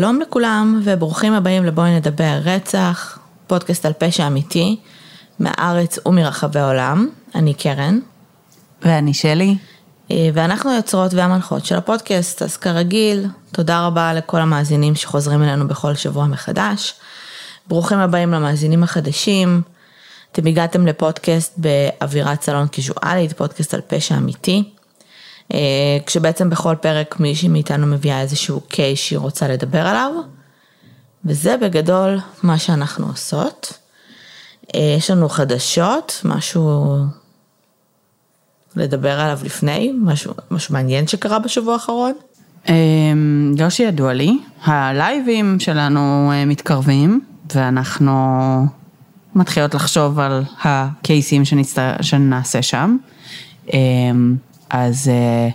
שלום לכולם וברוכים הבאים לבואי נדבר רצח, פודקאסט על פשע אמיתי, מהארץ ומרחבי העולם. אני קרן. ואני שלי. אה, ואנחנו היוצרות והמנחות של הפודקאסט, אז כרגיל, תודה רבה לכל המאזינים שחוזרים אלינו בכל שבוע מחדש. ברוכים הבאים למאזינים החדשים. אתם הגעתם לפודקאסט באווירת סלון קיזואלית, פודקאסט על פשע אמיתי. אה, כשבעצם בכל פרק מישהי מאיתנו מביאה איזשהו קייס שהיא רוצה לדבר עליו, וזה בגדול מה שאנחנו עושות. אה, יש לנו חדשות, משהו לדבר עליו לפני, משהו, משהו מעניין שקרה בשבוע האחרון. לא שידוע לי, הלייבים שלנו אה, מתקרבים ואנחנו מתחילות לחשוב על הקייסים שנצטר... שנעשה שם. אז אה,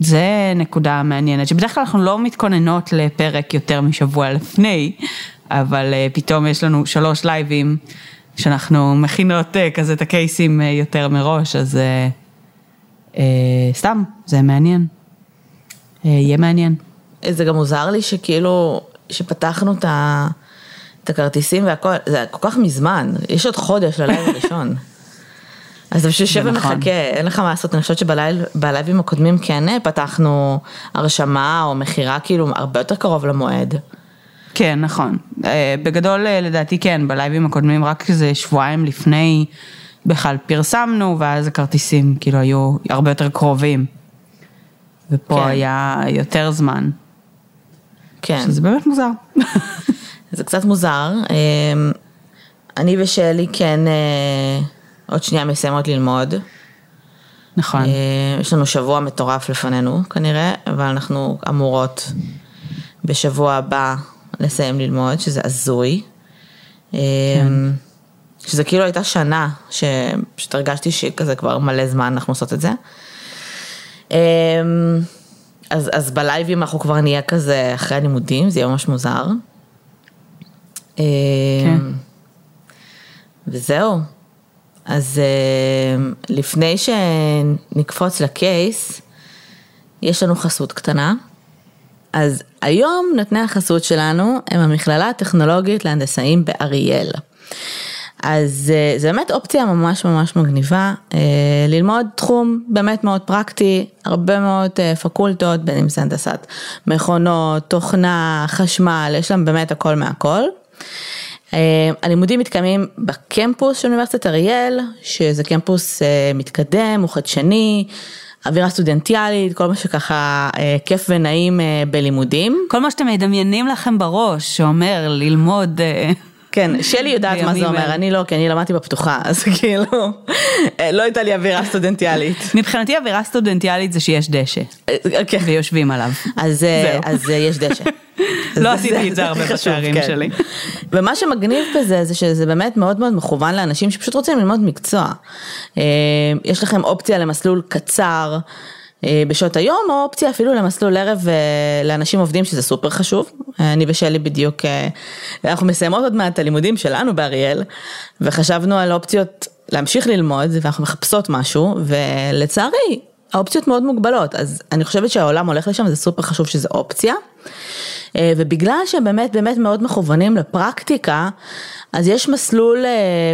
זה נקודה מעניינת, שבדרך כלל אנחנו לא מתכוננות לפרק יותר משבוע לפני, אבל אה, פתאום יש לנו שלוש לייבים שאנחנו מכינות אה, כזה את הקייסים יותר מראש, אז סתם, זה מעניין. יהיה מעניין. זה גם מוזר לי שכאילו, שפתחנו את, ה, את הכרטיסים והכל, זה כל כך מזמן, יש עוד חודש ללייב הראשון. אז אתה פשוט יושב נכון. ומחכה, אין לך מה לעשות, אני חושבת שבלייבים הקודמים כן אה, פתחנו הרשמה או מכירה כאילו הרבה יותר קרוב למועד. כן, נכון. אה, בגדול אה, לדעתי כן, בלייבים הקודמים רק איזה שבועיים לפני בכלל פרסמנו, ואז הכרטיסים כאילו היו הרבה יותר קרובים. ופה כן. היה יותר זמן. כן, שזה באמת מוזר. זה קצת מוזר. אני ושלי כן עוד שנייה מסיימות ללמוד. נכון. אה, יש לנו שבוע מטורף לפנינו כנראה, אבל אנחנו אמורות בשבוע הבא לסיים ללמוד, שזה הזוי. אה, שזה כאילו הייתה שנה, שפשוט הרגשתי שכזה כבר מלא זמן אנחנו עושות את זה. אה, אז, אז בלייבים אנחנו כבר נהיה כזה אחרי הלימודים, זה יהיה ממש מוזר. כן. וזהו. אז אה, לפני שנקפוץ לקייס, יש לנו חסות קטנה. אז היום נותני החסות שלנו הם המכללה הטכנולוגית להנדסאים באריאל. אז אה, זה באמת אופציה ממש ממש מגניבה, אה, ללמוד תחום באמת מאוד פרקטי, הרבה מאוד פקולטות, בין אם זה הנדסת מכונות, תוכנה, חשמל, יש להם באמת הכל מהכל. הלימודים מתקיימים בקמפוס של אוניברסיטת אריאל, שזה קמפוס מתקדם, הוא חדשני, אווירה סטודנטיאלית, כל מה שככה כיף ונעים בלימודים. כל מה שאתם מדמיינים לכם בראש, שאומר ללמוד... כן, שלי יודעת מה זה אומר, אני לא, כי אני למדתי בפתוחה, אז כאילו, לא הייתה לי אווירה סטודנטיאלית. מבחינתי אווירה סטודנטיאלית זה שיש דשא, כן. ויושבים עליו. אז יש דשא. לא עשיתי את זה הרבה בתארים כן. שלי. ומה שמגניב בזה, זה שזה באמת מאוד מאוד מכוון לאנשים שפשוט רוצים ללמוד מקצוע. יש לכם אופציה למסלול קצר. בשעות היום, או אופציה אפילו למסלול ערב לאנשים עובדים, שזה סופר חשוב. אני ושלי בדיוק, אנחנו מסיימות עוד מעט את הלימודים שלנו באריאל, וחשבנו על אופציות להמשיך ללמוד, ואנחנו מחפשות משהו, ולצערי, האופציות מאוד מוגבלות, אז אני חושבת שהעולם הולך לשם, זה סופר חשוב שזה אופציה. ובגלל שהם באמת מאוד מכוונים לפרקטיקה, אז יש מסלול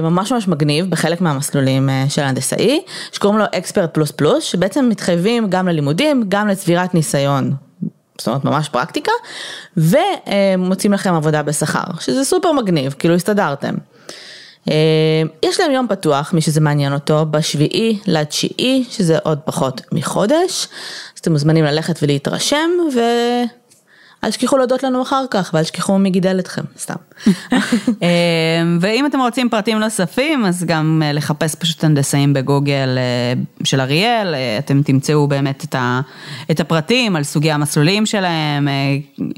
ממש ממש מגניב בחלק מהמסלולים של הנדסאי, שקוראים לו אקספרט פלוס פלוס, שבעצם מתחייבים גם ללימודים, גם לצבירת ניסיון. זאת אומרת ממש פרקטיקה, ומוצאים לכם עבודה בשכר, שזה סופר מגניב, כאילו הסתדרתם. יש להם יום פתוח, מי שזה מעניין אותו, בשביעי לתשיעי, שזה עוד פחות מחודש, אז אתם מוזמנים ללכת ולהתרשם, ו... אל תשכחו להודות לנו אחר כך, ואל תשכחו מי גידל אתכם, סתם. ואם אתם רוצים פרטים נוספים, אז גם אה, לחפש פשוט הנדסאים בגוגל אה, של אריאל, אה, אתם תמצאו באמת את הפרטים על סוגי המסלולים שלהם,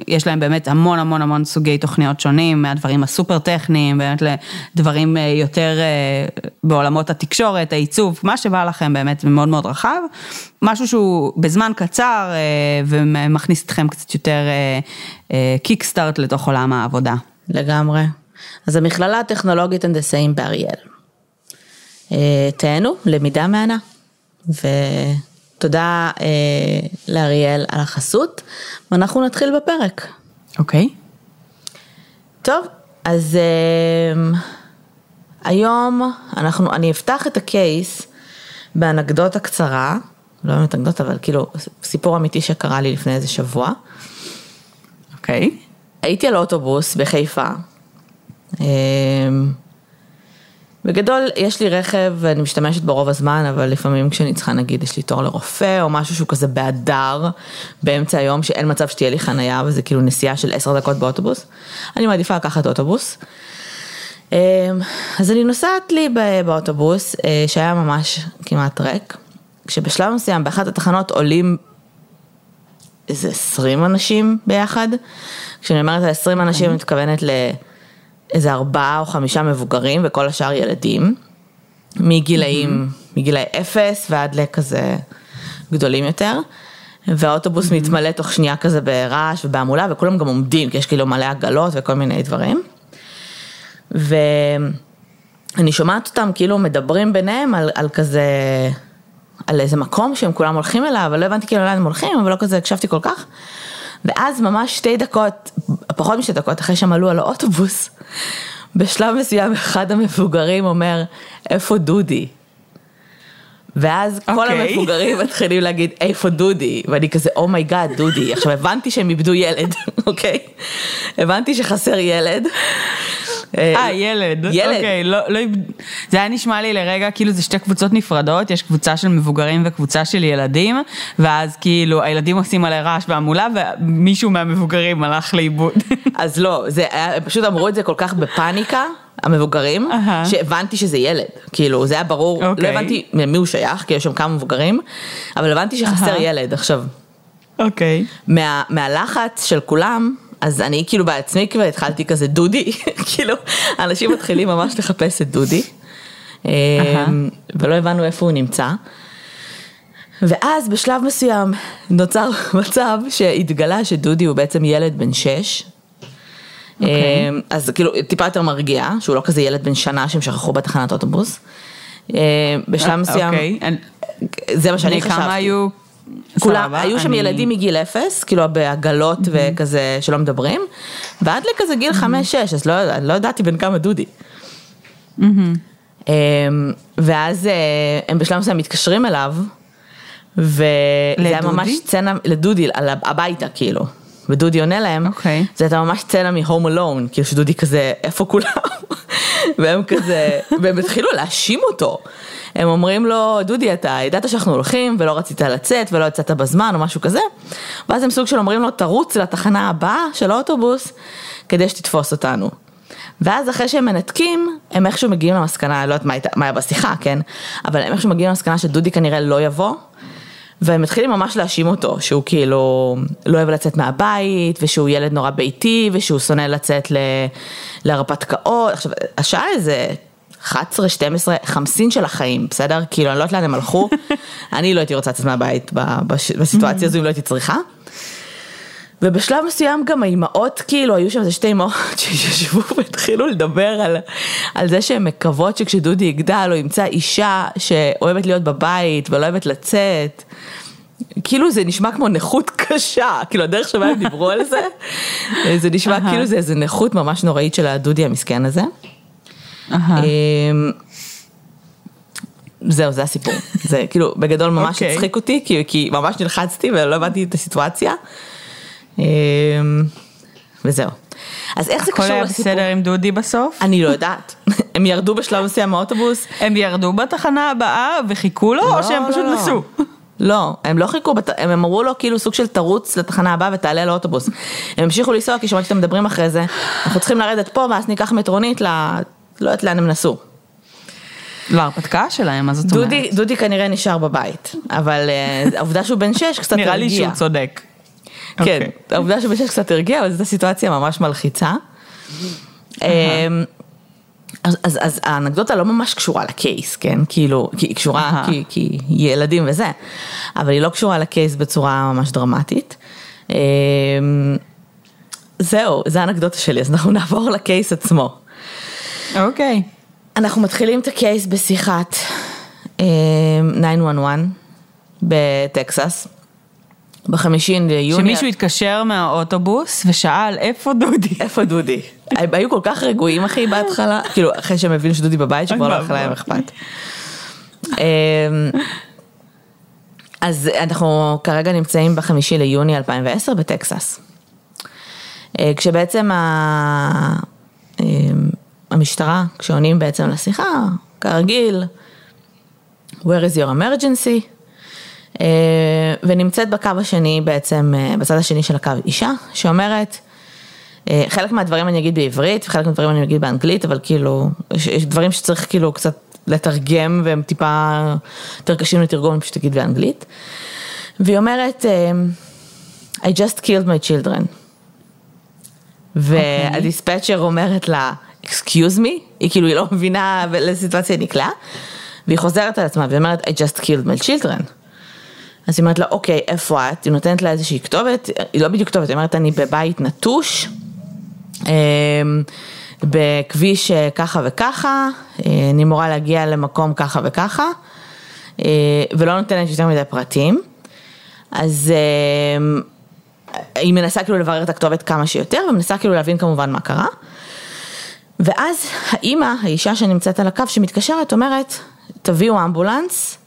יש להם באמת המון המון המון סוגי תוכניות שונים, מהדברים הסופר טכניים, באמת לדברים יותר בעולמות התקשורת, העיצוב, מה שבא לכם באמת מאוד מאוד רחב, משהו שהוא בזמן קצר ומכניס אתכם קצת יותר קיקסטארט לתוך עולם העבודה. לגמרי. אז המכללה הטכנולוגית הנדסאים באריאל. תהנו, למידה מהנה. ותודה לאריאל על החסות, ואנחנו נתחיל בפרק. אוקיי. טוב, אז um, היום אנחנו, אני אפתח את הקייס באנקדוטה קצרה, לא באמת אנקדוטה, אבל כאילו סיפור אמיתי שקרה לי לפני איזה שבוע. אוקיי. הייתי על אוטובוס בחיפה. אמ, בגדול, יש לי רכב ואני משתמשת בו רוב הזמן, אבל לפעמים כשאני צריכה, נגיד, יש לי תור לרופא, או משהו שהוא כזה בהדר, באמצע היום, שאין מצב שתהיה לי חנייה, וזה כאילו נסיעה של עשר דקות באוטובוס, אני מעדיפה לקחת אוטובוס. אמ, אז אני נוסעת לי באוטובוס, אה, שהיה ממש כמעט ריק, כשבשלב מסוים, באחת התחנות עולים איזה 20 אנשים ביחד. כשאני אומרת על 20 אנשים, אני מתכוונת לאיזה ארבעה או חמישה מבוגרים וכל השאר ילדים. מגילאים, מגילאי אפס ועד לכזה גדולים יותר. והאוטובוס מתמלא תוך שנייה כזה ברעש ובהמולה וכולם גם עומדים, כי יש כאילו מלא עגלות וכל מיני דברים. ואני שומעת אותם כאילו מדברים ביניהם על, על כזה, על איזה מקום שהם כולם הולכים אליו, אבל לא הבנתי כאילו לאן הם הולכים, אבל לא כזה הקשבתי כל כך. ואז ממש שתי דקות, פחות משתי דקות אחרי שהם עלו על האוטובוס, בשלב מסוים אחד המבוגרים אומר, איפה דודי? ואז okay. כל אוקיי. המבוגרים מתחילים להגיד, איפה דודי? ואני כזה, oh my god, דודי. עכשיו הבנתי שהם איבדו ילד, אוקיי? okay? הבנתי שחסר ילד. אה, ילד. ילד. אוקיי, לא, לא, זה היה נשמע לי לרגע כאילו זה שתי קבוצות נפרדות, יש קבוצה של מבוגרים וקבוצה של ילדים, ואז כאילו הילדים עושים עלי רעש והמולה ומישהו מהמבוגרים הלך לאיבוד. אז לא, זה היה, פשוט אמרו את זה כל כך בפאניקה. המבוגרים, uh-huh. שהבנתי שזה ילד, כאילו זה היה ברור, okay. לא אוקיי. הבנתי למי הוא שייך, כי יש שם כמה מבוגרים, אבל הבנתי שחסר uh-huh. ילד עכשיו. אוקיי. Okay. מה, מהלחץ של כולם, אז אני כאילו בעצמי כבר התחלתי כזה דודי, כאילו אנשים מתחילים ממש לחפש את דודי, uh-huh. ולא הבנו איפה הוא נמצא. ואז בשלב מסוים נוצר מצב שהתגלה שדודי הוא בעצם ילד בן שש. Okay. אוקיי. אז כאילו טיפה יותר מרגיע, שהוא לא כזה ילד בן שנה שהם שכחו בתחנת אוטובוס. בשלב מסוים, okay. זה מה שאני חשבתי. כמה היו כולם, היו שם אני... ילדים מגיל אפס, כאילו בעגלות mm-hmm. וכזה שלא מדברים, ועד לכזה גיל חמש-שש, אז לא, לא ידעתי בין כמה דודי. Mm-hmm. ואז אה, הם בשלב מסוים מתקשרים אליו, וזה היה ממש סצנה, לדודי, הביתה כאילו. ודודי עונה להם, okay. אוקיי. זה הייתה ממש סצנה מ-home alone, כאילו שדודי כזה, איפה כולם? והם כזה, והם התחילו להאשים אותו. הם אומרים לו, דודי, אתה ידעת שאנחנו הולכים ולא רצית לצאת ולא יצאת בזמן או משהו כזה, ואז הם סוג של אומרים לו, תרוץ לתחנה הבאה של האוטובוס כדי שתתפוס אותנו. ואז אחרי שהם מנתקים, הם איכשהו מגיעים למסקנה, אני לא יודעת מה, מה היה בשיחה, כן? אבל הם איכשהו מגיעים למסקנה שדודי כנראה לא יבוא, והם מתחילים ממש להאשים אותו, שהוא כאילו לא אוהב לצאת מהבית, ושהוא ילד נורא ביתי, ושהוא שונא לצאת ל... להרפתקאות. עכשיו, השעה איזה 11, 12, חמסין של החיים, בסדר? כאילו, אני לא יודעת לאן הם הלכו, אני לא הייתי רוצה לצאת מהבית בסיטואציה הזו אם לא הייתי צריכה. ובשלב מסוים גם האימהות, כאילו, היו שם איזה שתי אימהות שישבו והתחילו לדבר על, על זה שהן מקוות שכשדודי יגדל הוא ימצא אישה שאוהבת להיות בבית ולא אוהבת לצאת. כאילו זה נשמע כמו נכות קשה, כאילו הדרך שבה הם דיברו על זה, זה נשמע כאילו זה איזה נכות ממש נוראית של הדודי המסכן הזה. אמ, זהו, זה הסיפור. זה כאילו, בגדול ממש אוקיי. הצחיק אותי, כי, כי ממש נלחצתי ולא הבנתי את הסיטואציה. אמ, וזהו. אז איך זה קשור לסיפור? הכל היה בסדר עם דודי בסוף? אני לא יודעת. הם ירדו בשלב מסוים מהאוטובוס. הם ירדו בתחנה הבאה וחיכו לו, או לא, שהם פשוט לא, לא. נסעו? לא, הם לא חיכו, הם אמרו לו כאילו סוג של תרוץ לתחנה הבאה ותעלה לאוטובוס. הם המשיכו לנסוע כי שמעתי שאתם מדברים אחרי זה, אנחנו צריכים לרדת פה ואז ניקח מטרונית ל... לא יודעת לאן הם נסעו. להרפתקה שלהם, מה זאת אומרת? דודי כנראה נשאר בבית, אבל אה, העובדה שהוא בן שש קצת הרגיע. נראה לי שהוא צודק. כן, אוקיי. העובדה שהוא בן שש קצת הרגיע, אבל זו סיטואציה ממש מלחיצה. אמ, אז, אז, אז האנקדוטה לא ממש קשורה לקייס, כן? כאילו, כי היא קשורה, כי, כי ילדים וזה, אבל היא לא קשורה לקייס בצורה ממש דרמטית. אמ, זהו, זה האנקדוטה שלי, אז אנחנו נעבור לקייס עצמו. אוקיי. Okay. אנחנו מתחילים את הקייס בשיחת 911 אמ, בטקסס. בחמישי ליוני. שמישהו התקשר מהאוטובוס ושאל איפה דודי. איפה דודי? היו כל כך רגועים אחי בהתחלה, כאילו אחרי שהם הבינו שדודי בבית שכבר לא היה להם אכפת. אמ, אז אנחנו כרגע נמצאים בחמישי ליוני 2010 בטקסס. אה, כשבעצם ה... אמ, המשטרה, כשעונים בעצם לשיחה, כרגיל, where is your emergency? אה, ונמצאת בקו השני בעצם, אה, בצד השני של הקו אישה, שאומרת, חלק מהדברים אני אגיד בעברית וחלק מהדברים אני אגיד באנגלית, אבל כאילו, יש, דברים שצריך כאילו קצת לתרגם והם טיפה יותר קשים לתרגום, פשוט אגיד באנגלית. והיא אומרת, I just killed my children. והדיספצ'ר אומרת לה, excuse me, היא כאילו, היא לא מבינה לאיזה סיטואציה היא נקלעה, והיא חוזרת על עצמה והיא אומרת, I just killed my children. אז היא אומרת לה, אוקיי, איפה את? היא נותנת לה איזושהי כתובת, היא לא בדיוק כתובת, היא אומרת, אני בבית נטוש, בכביש ככה וככה, אני אמורה להגיע למקום ככה וככה, ולא נותנת יותר מדי פרטים. אז היא מנסה כאילו לברר את הכתובת כמה שיותר, ומנסה כאילו להבין כמובן מה קרה. ואז האימא, האישה שנמצאת על הקו שמתקשרת, אומרת, תביאו אמבולנס,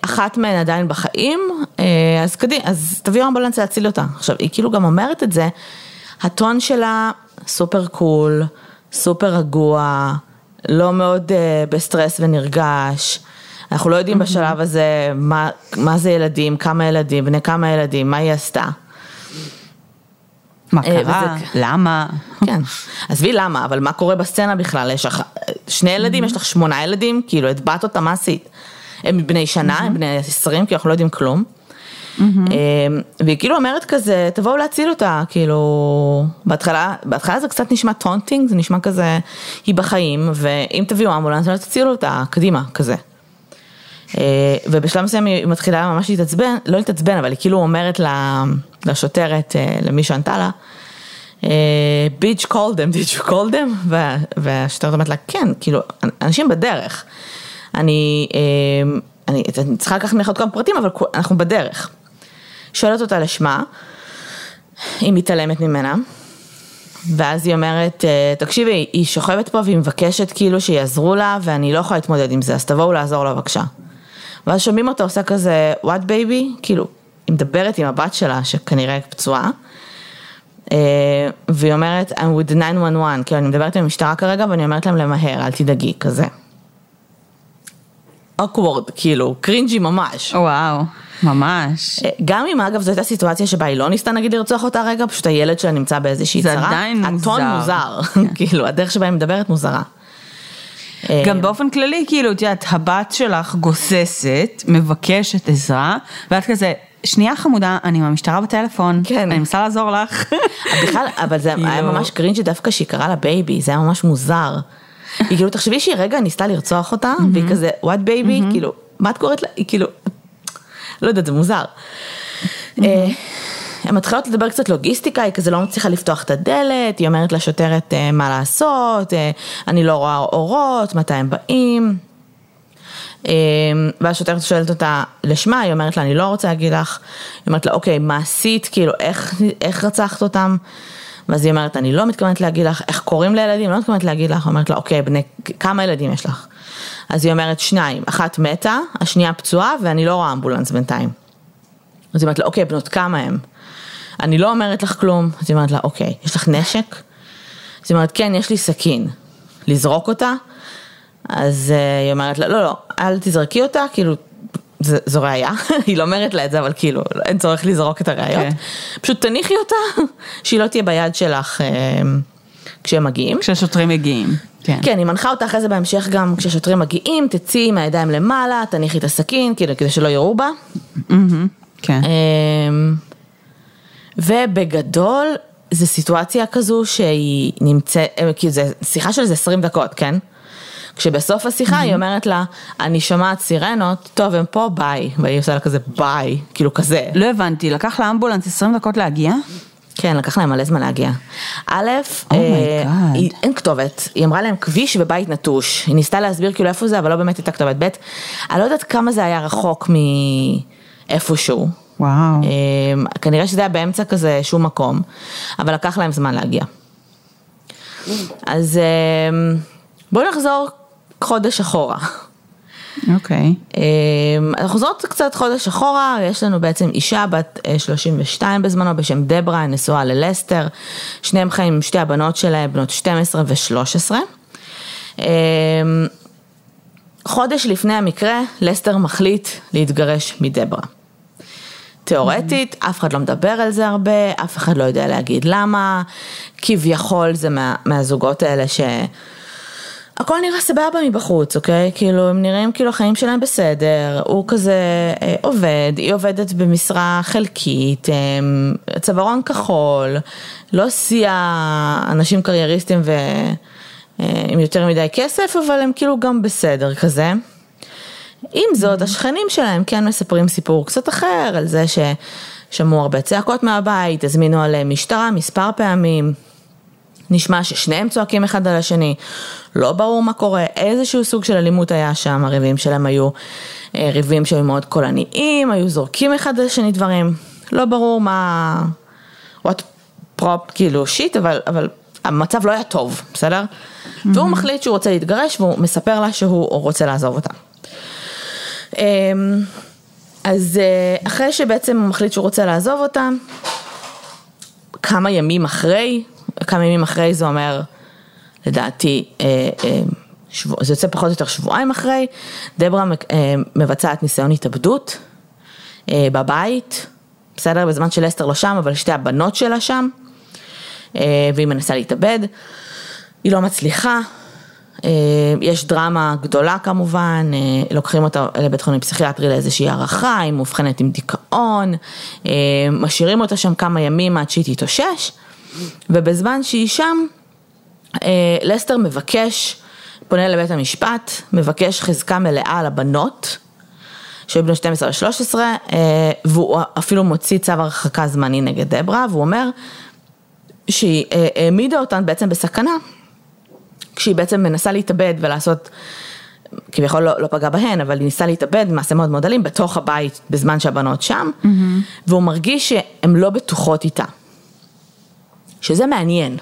אחת מהן עדיין בחיים, אז קדימה, אז תביאו אמבולנס להציל אותה. עכשיו, היא כאילו גם אומרת את זה, הטון שלה super cool, super רגוע, לא מאוד uh, בסטרס ונרגש. אנחנו לא יודעים בשלב הזה מה, מה זה ילדים, כמה ילדים, בני כמה ילדים, מה היא עשתה. מה קרה? וזה... למה? כן, עזבי למה, אבל מה קורה בסצנה בכלל? יש לך שני ילדים, יש לך שמונה ילדים, כאילו הטבעת אותם, מה עשית? הם בני שנה, הם בני עשרים, כי אנחנו לא יודעים כלום. והיא כאילו אומרת כזה, תבואו להציל אותה, כאילו, בהתחלה, בהתחלה זה קצת נשמע taunting, זה נשמע כזה, היא בחיים, ואם תביאו אמבולנס, לא תצילו אותה, קדימה, כזה. ובשלב מסוים היא מתחילה ממש להתעצבן, לא להתעצבן, אבל היא כאילו אומרת לשוטרת, למי שענתה לה, ביץ' call them, did you call them? והשוטרת אומרת לה, כן, כאילו, אנשים בדרך. אני, אני, אני צריכה לקחת ממך עוד כמה פרטים, אבל אנחנו בדרך. שואלת אותה לשמה, היא מתעלמת ממנה, ואז היא אומרת, תקשיבי, היא שוכבת פה והיא מבקשת כאילו שיעזרו לה, ואני לא יכולה להתמודד עם זה, אז תבואו לעזור לה בבקשה. ואז שומעים אותה עושה כזה, what baby? כאילו, היא מדברת עם הבת שלה, שכנראה פצועה, והיא אומרת, I'm with 911, כאילו, אני מדברת עם המשטרה כרגע, ואני אומרת להם למהר, אל תדאגי, כזה. Awkward, כאילו, קרינג'י ממש. וואו, ממש. גם אם אגב זו הייתה סיטואציה שבה היא לא ניסתה נגיד לרצוח אותה רגע, פשוט הילד שלה נמצא באיזושהי צרה. זה עדיין מוזר. הטון מוזר, כאילו, הדרך שבה היא מדברת מוזרה. גם באופן כללי, כאילו, את יודעת, הבת שלך גוססת, מבקשת עזרה, ואת כזה, שנייה חמודה, אני עם המשטרה בטלפון, כן. אני מנסה לעזור לך. בכלל, אבל זה היה ממש cringy דווקא שהיא קראה לה baby, זה היה ממש מוזר. היא כאילו, תחשבי שהיא רגע ניסתה לרצוח אותה, והיא כזה, what baby, כאילו, מה את קוראת לה? היא כאילו, לא יודעת, זה מוזר. הן מתחילות לדבר קצת לוגיסטיקה, היא כזה לא מצליחה לפתוח את הדלת, היא אומרת לשוטרת מה לעשות, אני לא רואה אורות, מתי הם באים. והשוטרת שואלת אותה לשמה, היא אומרת לה, אני לא רוצה להגיד לך, היא אומרת לה, אוקיי, מה עשית, כאילו, איך, איך רצחת אותם? ואז היא אומרת, אני לא מתכוונת להגיד לך, איך קוראים לילדים, לא מתכוונת להגיד לך, אומרת לה, אוקיי, בני, כמה ילדים יש לך? אז היא אומרת, שניים, אחת מתה, השנייה פצועה, ואני לא רואה אמבולנס בינתיים. אז היא אומרת לה, אוקיי, בנות כמה הם? אני לא אומרת לך כלום, אז היא אומרת לה, אוקיי, יש לך נשק? אז היא אומרת, כן, יש לי סכין. לזרוק אותה? אז היא אומרת לה, לא, לא, אל תזרקי אותה, כאילו, זה, זו ראייה, היא לא אומרת לה את זה, אבל כאילו, אין צורך לזרוק את הראיות. Okay. פשוט תניחי אותה, שהיא לא תהיה ביד שלך כשהם מגיעים. כשהשוטרים מגיעים. כן. כן, היא מנחה אותה אחרי זה בהמשך גם כשהשוטרים מגיעים, תצאי מהידיים למעלה, תניחי את הסכין, כאילו, כדי שלא יראו בה. Mm-hmm. כן. ובגדול, זו סיטואציה כזו שהיא נמצאת, כאילו, זו שיחה של איזה 20 דקות, כן? כשבסוף השיחה mm-hmm. היא אומרת לה, אני שומעת סירנות, טוב הם פה, ביי, והיא עושה לה כזה ביי, כאילו כזה. לא הבנתי, לקח לאמבולנס 20 דקות להגיע? כן, לקח להם מלא זמן להגיע. א', oh אה, היא, אין כתובת, היא אמרה להם כביש ובית נטוש, היא ניסתה להסביר כאילו איפה זה, אבל לא באמת הייתה כתובת ב', אני לא יודעת כמה זה היה רחוק מאיפשהו, וואו. אמ, כנראה שזה היה באמצע כזה שום מקום, אבל לקח להם זמן להגיע. אז אמ, בואו נחזור חודש אחורה. אוקיי. אמ, אנחנו חוזרות קצת חודש אחורה, יש לנו בעצם אישה בת אה, 32 בזמנו בשם דברה, נשואה ללסטר, שניהם חיים עם שתי הבנות שלהם, בנות 12 ו-13. חודש לפני המקרה, לסטר מחליט להתגרש מדברה. תיאורטית, אף אחד לא מדבר על זה הרבה, אף אחד לא יודע להגיד למה, כביכול זה מה, מהזוגות האלה ש... הכל נראה סבבה מבחוץ, אוקיי? כאילו, הם נראים כאילו החיים שלהם בסדר, הוא כזה אה, עובד, היא עובדת במשרה חלקית, אה, צווארון כחול, לא שיא האנשים קרייריסטים ועם יותר מדי כסף, אבל הם כאילו גם בסדר כזה. עם זאת, השכנים שלהם כן מספרים סיפור קצת אחר, על זה ששמעו הרבה צעקות מהבית, הזמינו עליהם משטרה מספר פעמים. נשמע ששניהם צועקים אחד על השני, לא ברור מה קורה, איזשהו סוג של אלימות היה שם, הריבים שלהם היו אה, ריבים שהיו מאוד קולניים, היו זורקים אחד על השני דברים, לא ברור מה, what prop כאילו שיט, אבל, אבל המצב לא היה טוב, בסדר? Mm-hmm. והוא מחליט שהוא רוצה להתגרש והוא מספר לה שהוא רוצה לעזוב אותה. אמ, אז אה, אחרי שבעצם הוא מחליט שהוא רוצה לעזוב אותה, כמה ימים אחרי, כמה ימים אחרי זה אומר, לדעתי, אה, אה, שבוע, זה יוצא פחות או יותר שבועיים אחרי, דברה מבצעת ניסיון התאבדות בבית, בסדר? בזמן של אסתר לא שם, אבל שתי הבנות שלה שם, והיא מנסה להתאבד, היא לא מצליחה, יש דרמה גדולה כמובן, לוקחים אותה לבית חולים פסיכיאטרי לאיזושהי הערכה, היא מאובחנת עם דיכאון, משאירים אותה שם כמה ימים עד שהיא תתאושש, ובזמן שהיא שם, לסטר מבקש, פונה לבית המשפט, מבקש חזקה מלאה לבנות, שהיו בנות 12 ו-13, והוא אפילו מוציא צו הרחקה זמני נגד דברה, והוא אומר שהיא העמידה אותן בעצם בסכנה. כשהיא בעצם מנסה להתאבד ולעשות, כביכול לא, לא פגע בהן, אבל היא ניסה להתאבד, מעשה מאוד מאוד אלים, בתוך הבית בזמן שהבנות שם, mm-hmm. והוא מרגיש שהן לא בטוחות איתה. שזה מעניין.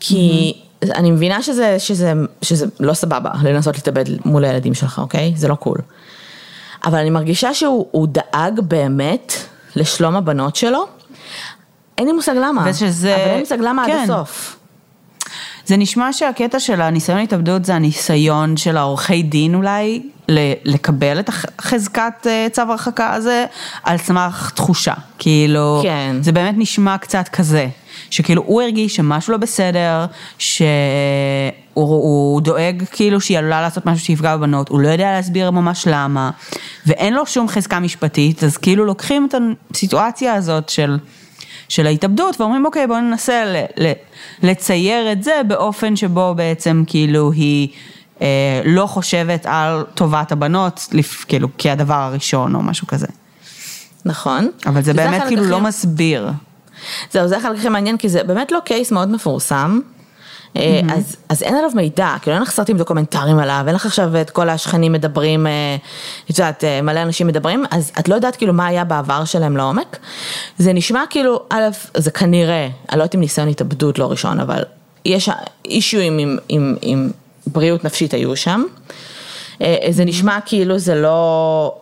כי mm-hmm. אני מבינה שזה, שזה, שזה לא סבבה לנסות להתאבד מול הילדים שלך, אוקיי? זה לא קול. אבל אני מרגישה שהוא דאג באמת לשלום הבנות שלו. אין לי מושג למה, ושזה... אבל אין לי מושג למה כן. עד הסוף. זה נשמע שהקטע של הניסיון התאבדות זה הניסיון של העורכי דין אולי לקבל את החזקת אה, צו הרחקה הזה על סמך תחושה, כאילו, כן. זה באמת נשמע קצת כזה, שכאילו הוא הרגיש שמשהו לא בסדר, שהוא דואג כאילו שהיא עלולה לעשות משהו שיפגע בבנות, הוא לא יודע להסביר ממש למה, ואין לו שום חזקה משפטית, אז כאילו לוקחים את הסיטואציה הזאת של... של ההתאבדות ואומרים אוקיי בואו ננסה ל, ל, לצייר את זה באופן שבו בעצם כאילו היא אה, לא חושבת על טובת הבנות לפ, כאילו כהדבר הראשון או משהו כזה. נכון. אבל זה באמת כאילו לא מסביר. זהו זה החלק הכי מעניין כי זה באמת לא קייס מאוד מפורסם. Mm-hmm. אז, אז אין עליו מידע, כאילו אין לך סרטים דוקומנטריים עליו, אין לך עכשיו את כל השכנים מדברים, אה, את יודעת, אה, מלא אנשים מדברים, אז את לא יודעת כאילו מה היה בעבר שלהם לעומק. זה נשמע כאילו, א', זה כנראה, אני לא יודעת אם ניסיון התאבדות לא ראשון, אבל יש אישויים עם, עם, עם בריאות נפשית היו שם. זה נשמע כאילו זה לא,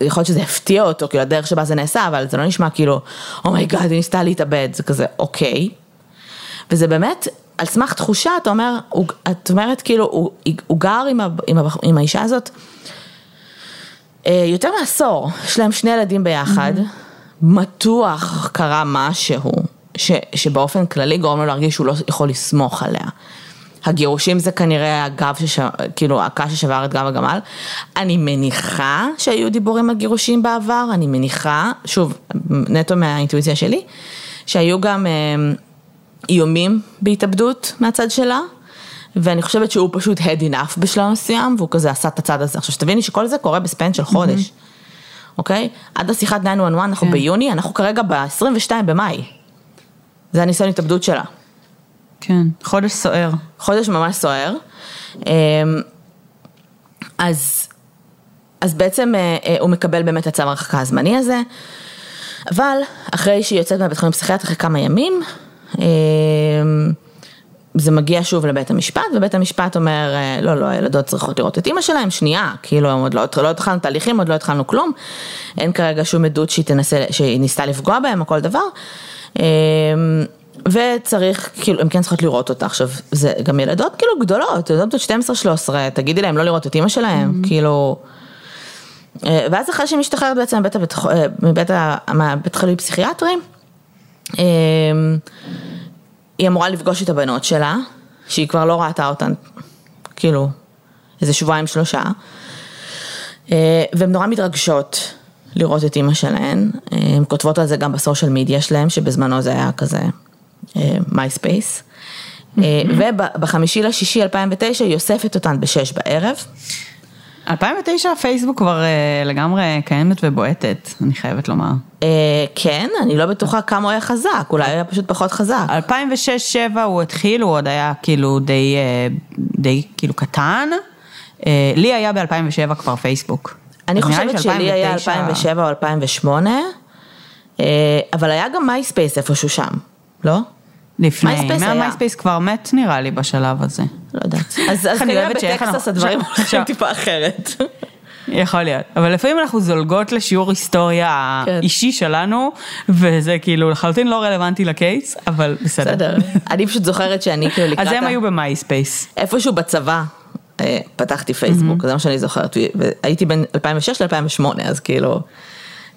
יכול להיות שזה הפתיע אותו, כאילו הדרך שבה זה נעשה, אבל זה לא נשמע כאילו, oh my god, היא ניסתה להתאבד, זה כזה, אוקיי. וזה באמת, על סמך תחושה, אתה אומר, את אומרת כאילו, הוא, הוא גר עם, ה, עם, ה, עם האישה הזאת אה, יותר מעשור, יש להם שני ילדים ביחד, mm-hmm. בטח קרה משהו, ש, שבאופן כללי גורם לו להרגיש שהוא לא יכול לסמוך עליה. הגירושים זה כנראה הגב, שש... כאילו הקש ששבר את גב הגמל. אני מניחה שהיו דיבורים על גירושים בעבר, אני מניחה, שוב, נטו מהאינטואיציה שלי, שהיו גם... אה, איומים בהתאבדות מהצד שלה, ואני חושבת שהוא פשוט had enough בשלב מסוים, והוא כזה עשה את הצד הזה. עכשיו שתביני שכל זה קורה בספן של חודש, אוקיי? עד השיחת 911 אנחנו כן. ביוני, אנחנו כרגע ב-22 במאי. זה הניסיון התאבדות שלה. כן, חודש סוער. חודש ממש סוער. אמ, אז אז בעצם אה, אה, הוא מקבל באמת את צו ההרחקה הזמני הזה, אבל אחרי שהיא יוצאת מהבית חולים פסיכיאטרי אחרי כמה ימים, זה מגיע שוב לבית המשפט, ובית המשפט אומר, אה, לא, לא, הילדות צריכות לראות את אימא שלהם, שנייה, כאילו, עוד לא, לא התחלנו תהליכים, עוד לא התחלנו כלום, אין כרגע שום עדות שהיא תנסה, שהיא ניסתה לפגוע בהם או כל דבר. אה, וצריך, כאילו, הם כן צריכות לראות אותה. עכשיו, זה גם ילדות כאילו גדולות, ילדות בת 12-13, תגידי להם לא לראות את אימא שלהם, כאילו... אה, ואז אחרי שהיא משתחררת בעצם מבית, הבית, אה, מבית, ה- מהבית חולים פסיכיאטרי, היא אמורה לפגוש את הבנות שלה, שהיא כבר לא ראתה אותן, כאילו, איזה שבועיים שלושה, אה, והן נורא מתרגשות לראות את אימא שלהן, אה, הן כותבות על זה גם ב social media שלהן, שבזמנו זה היה כזה מייספייס. ובחמישי לשישי 2009 היא אוספת אותן בשש בערב. 2009 פייסבוק כבר אה, לגמרי קיימת ובועטת, אני חייבת לומר. אה, כן, אני לא בטוחה כמה הוא היה חזק, אולי הוא היה פשוט פחות חזק. 2006-2007 הוא התחיל, הוא עוד היה כאילו די, אה, די כאילו קטן. אה, לי היה ב-2007 כבר פייסבוק. אני חושבת שלי היה 2009 2007 או 2008, אה, אבל היה גם מייספייס איפשהו שם, לא? לפני, מייספייס היה. מהמייספייס כבר מת נראה לי בשלב הזה. לא יודעת. אז אני כנראה אוהבת בטקסס הדברים הולכים טיפה אחרת. יכול להיות, אבל לפעמים אנחנו זולגות לשיעור היסטוריה כן. אישי שלנו, וזה כאילו לחלוטין לא רלוונטי לקייס, אבל בסדר. בסדר. אני פשוט זוכרת שאני כאילו לקראת... אז הם היו במייספייס. איפשהו בצבא אה, פתחתי פייסבוק, זה מה שאני זוכרת, והייתי בין 2006 ל-2008, אז כאילו...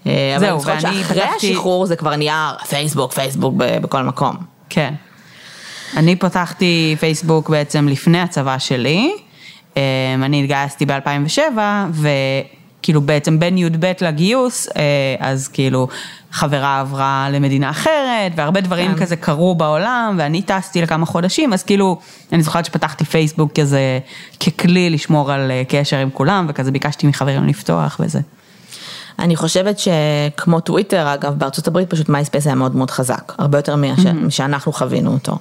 אה, זהו, ואני פתחתי- השחרור זה כבר נהיה פייסבוק, פייסבוק בכל מקום. כן. אני פתחתי פייסבוק בעצם לפני הצבא שלי, אמ, אני התגייסתי ב-2007, וכאילו בעצם בין י"ב לגיוס, אה, אז כאילו חברה עברה למדינה אחרת, והרבה דברים כן. כזה קרו בעולם, ואני טסתי לכמה חודשים, אז כאילו, אני זוכרת שפתחתי פייסבוק כזה, ככלי לשמור על אה, קשר עם כולם, וכזה ביקשתי מחברים לפתוח וזה. אני חושבת שכמו טוויטר, אגב, בארצות הברית פשוט מייספייס היה מאוד מאוד חזק, הרבה יותר מש- משאנחנו חווינו אותו.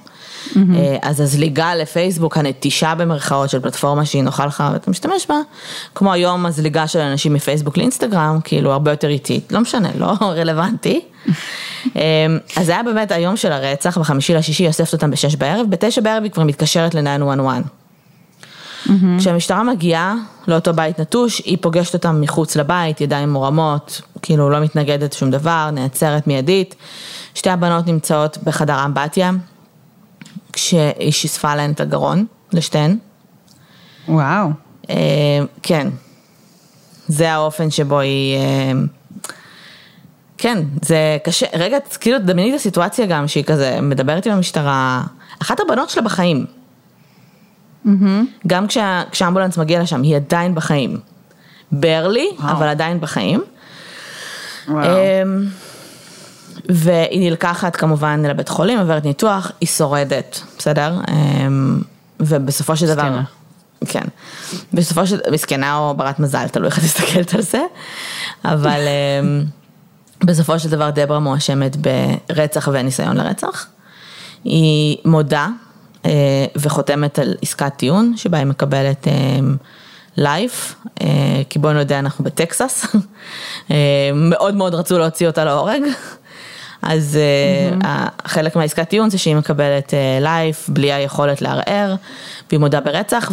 אה, אז הזליגה לפייסבוק, הנטישה במרכאות של פלטפורמה שהיא נוחה לך ואתה משתמש בה, כמו היום הזליגה של אנשים מפייסבוק לאינסטגרם, כאילו הרבה יותר איטית, לא משנה, לא רלוונטי. אה, אז זה היה באמת היום של הרצח, בחמישי לשישי היא אוספת אותם בשש בערב, בתשע בערב היא כבר מתקשרת ל-911. כשהמשטרה מגיעה לאותו בית נטוש, היא פוגשת אותם מחוץ לבית, ידיים מורמות, כאילו לא מתנגדת שום דבר, נעצרת מיידית. שתי הבנות נמצאות בחדר אמבטיה, כשהיא שיספה להן את הגרון, לשתיהן. וואו. אה, כן, זה האופן שבו היא... אה, כן, זה קשה, רגע, כאילו דמייני את הסיטואציה גם שהיא כזה מדברת עם המשטרה, אחת הבנות שלה בחיים. גם כשה, כשהאמבולנס מגיע לשם, היא עדיין בחיים. ברלי, וואו. אבל עדיין בחיים. וואו. אמ, והיא נלקחת כמובן לבית חולים, עוברת ניתוח, היא שורדת, בסדר? אמ, ובסופו של דבר... כן. בסופו של... מסכנה או ברת מזל, תלוי איך את מסתכלת על זה. אבל אמ, בסופו של דבר דברה מואשמת ברצח וניסיון לרצח. היא מודה וחותמת על עסקת טיעון, שבה היא מקבלת לייף, כי בואי נודה, אנחנו בטקסס. אה, מאוד מאוד רצו להוציא אותה להורג. אז אה, חלק מהעסקת טיעון זה שהיא מקבלת לייף בלי היכולת לערער, והיא מודה ברצח,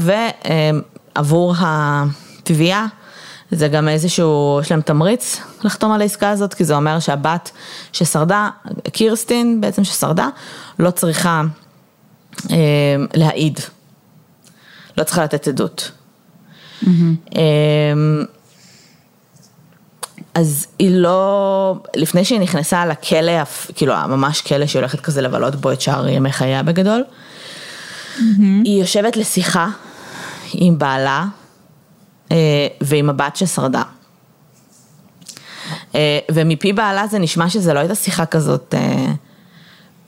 ועבור התביעה זה גם איזשהו, יש להם תמריץ לחתום על העסקה הזאת, כי זה אומר שהבת ששרדה, קירסטין בעצם ששרדה, לא צריכה אה, להעיד, לא צריכה לתת עדות. אה, אז היא לא, לפני שהיא נכנסה לכלא, כאילו ממש כלא שהיא הולכת כזה לבלות בו את שאר ימי חייה בגדול, היא יושבת לשיחה עם בעלה אה, ועם הבת ששרדה. אה, ומפי בעלה זה נשמע שזה לא הייתה שיחה כזאת, אה,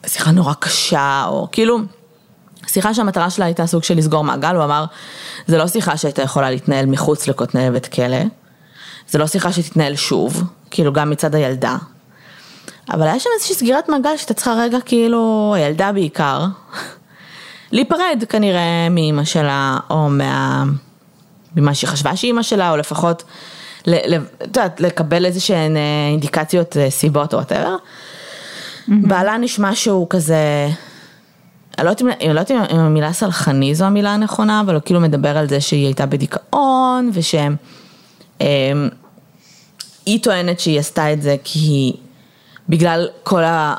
שיחה נורא קשה, או כאילו, שיחה שהמטרה שלה הייתה סוג של לסגור מעגל, הוא אמר, זה לא שיחה שהייתה יכולה להתנהל מחוץ לכותלי בית כלא, זה לא שיחה שתתנהל שוב, כאילו גם מצד הילדה. אבל היה שם איזושהי סגירת מעגל שהייתה צריכה רגע, כאילו, הילדה בעיקר, להיפרד כנראה מאימא שלה, או מה... ממה שהיא חשבה שהיא אימא שלה, או לפחות את יודעת, לקבל איזה שהן אה, אינדיקציות, אה, סיבות או וואטאבר. בעלה נשמע שהוא כזה, אני לא יודעת אם- לא המילה סלחני זו המילה הנכונה, אבל הוא כאילו מדבר על זה שהיא הייתה בדיכאון, ושהם... אמ, היא טוענת שהיא עשתה את זה כי היא, בגלל כל ה...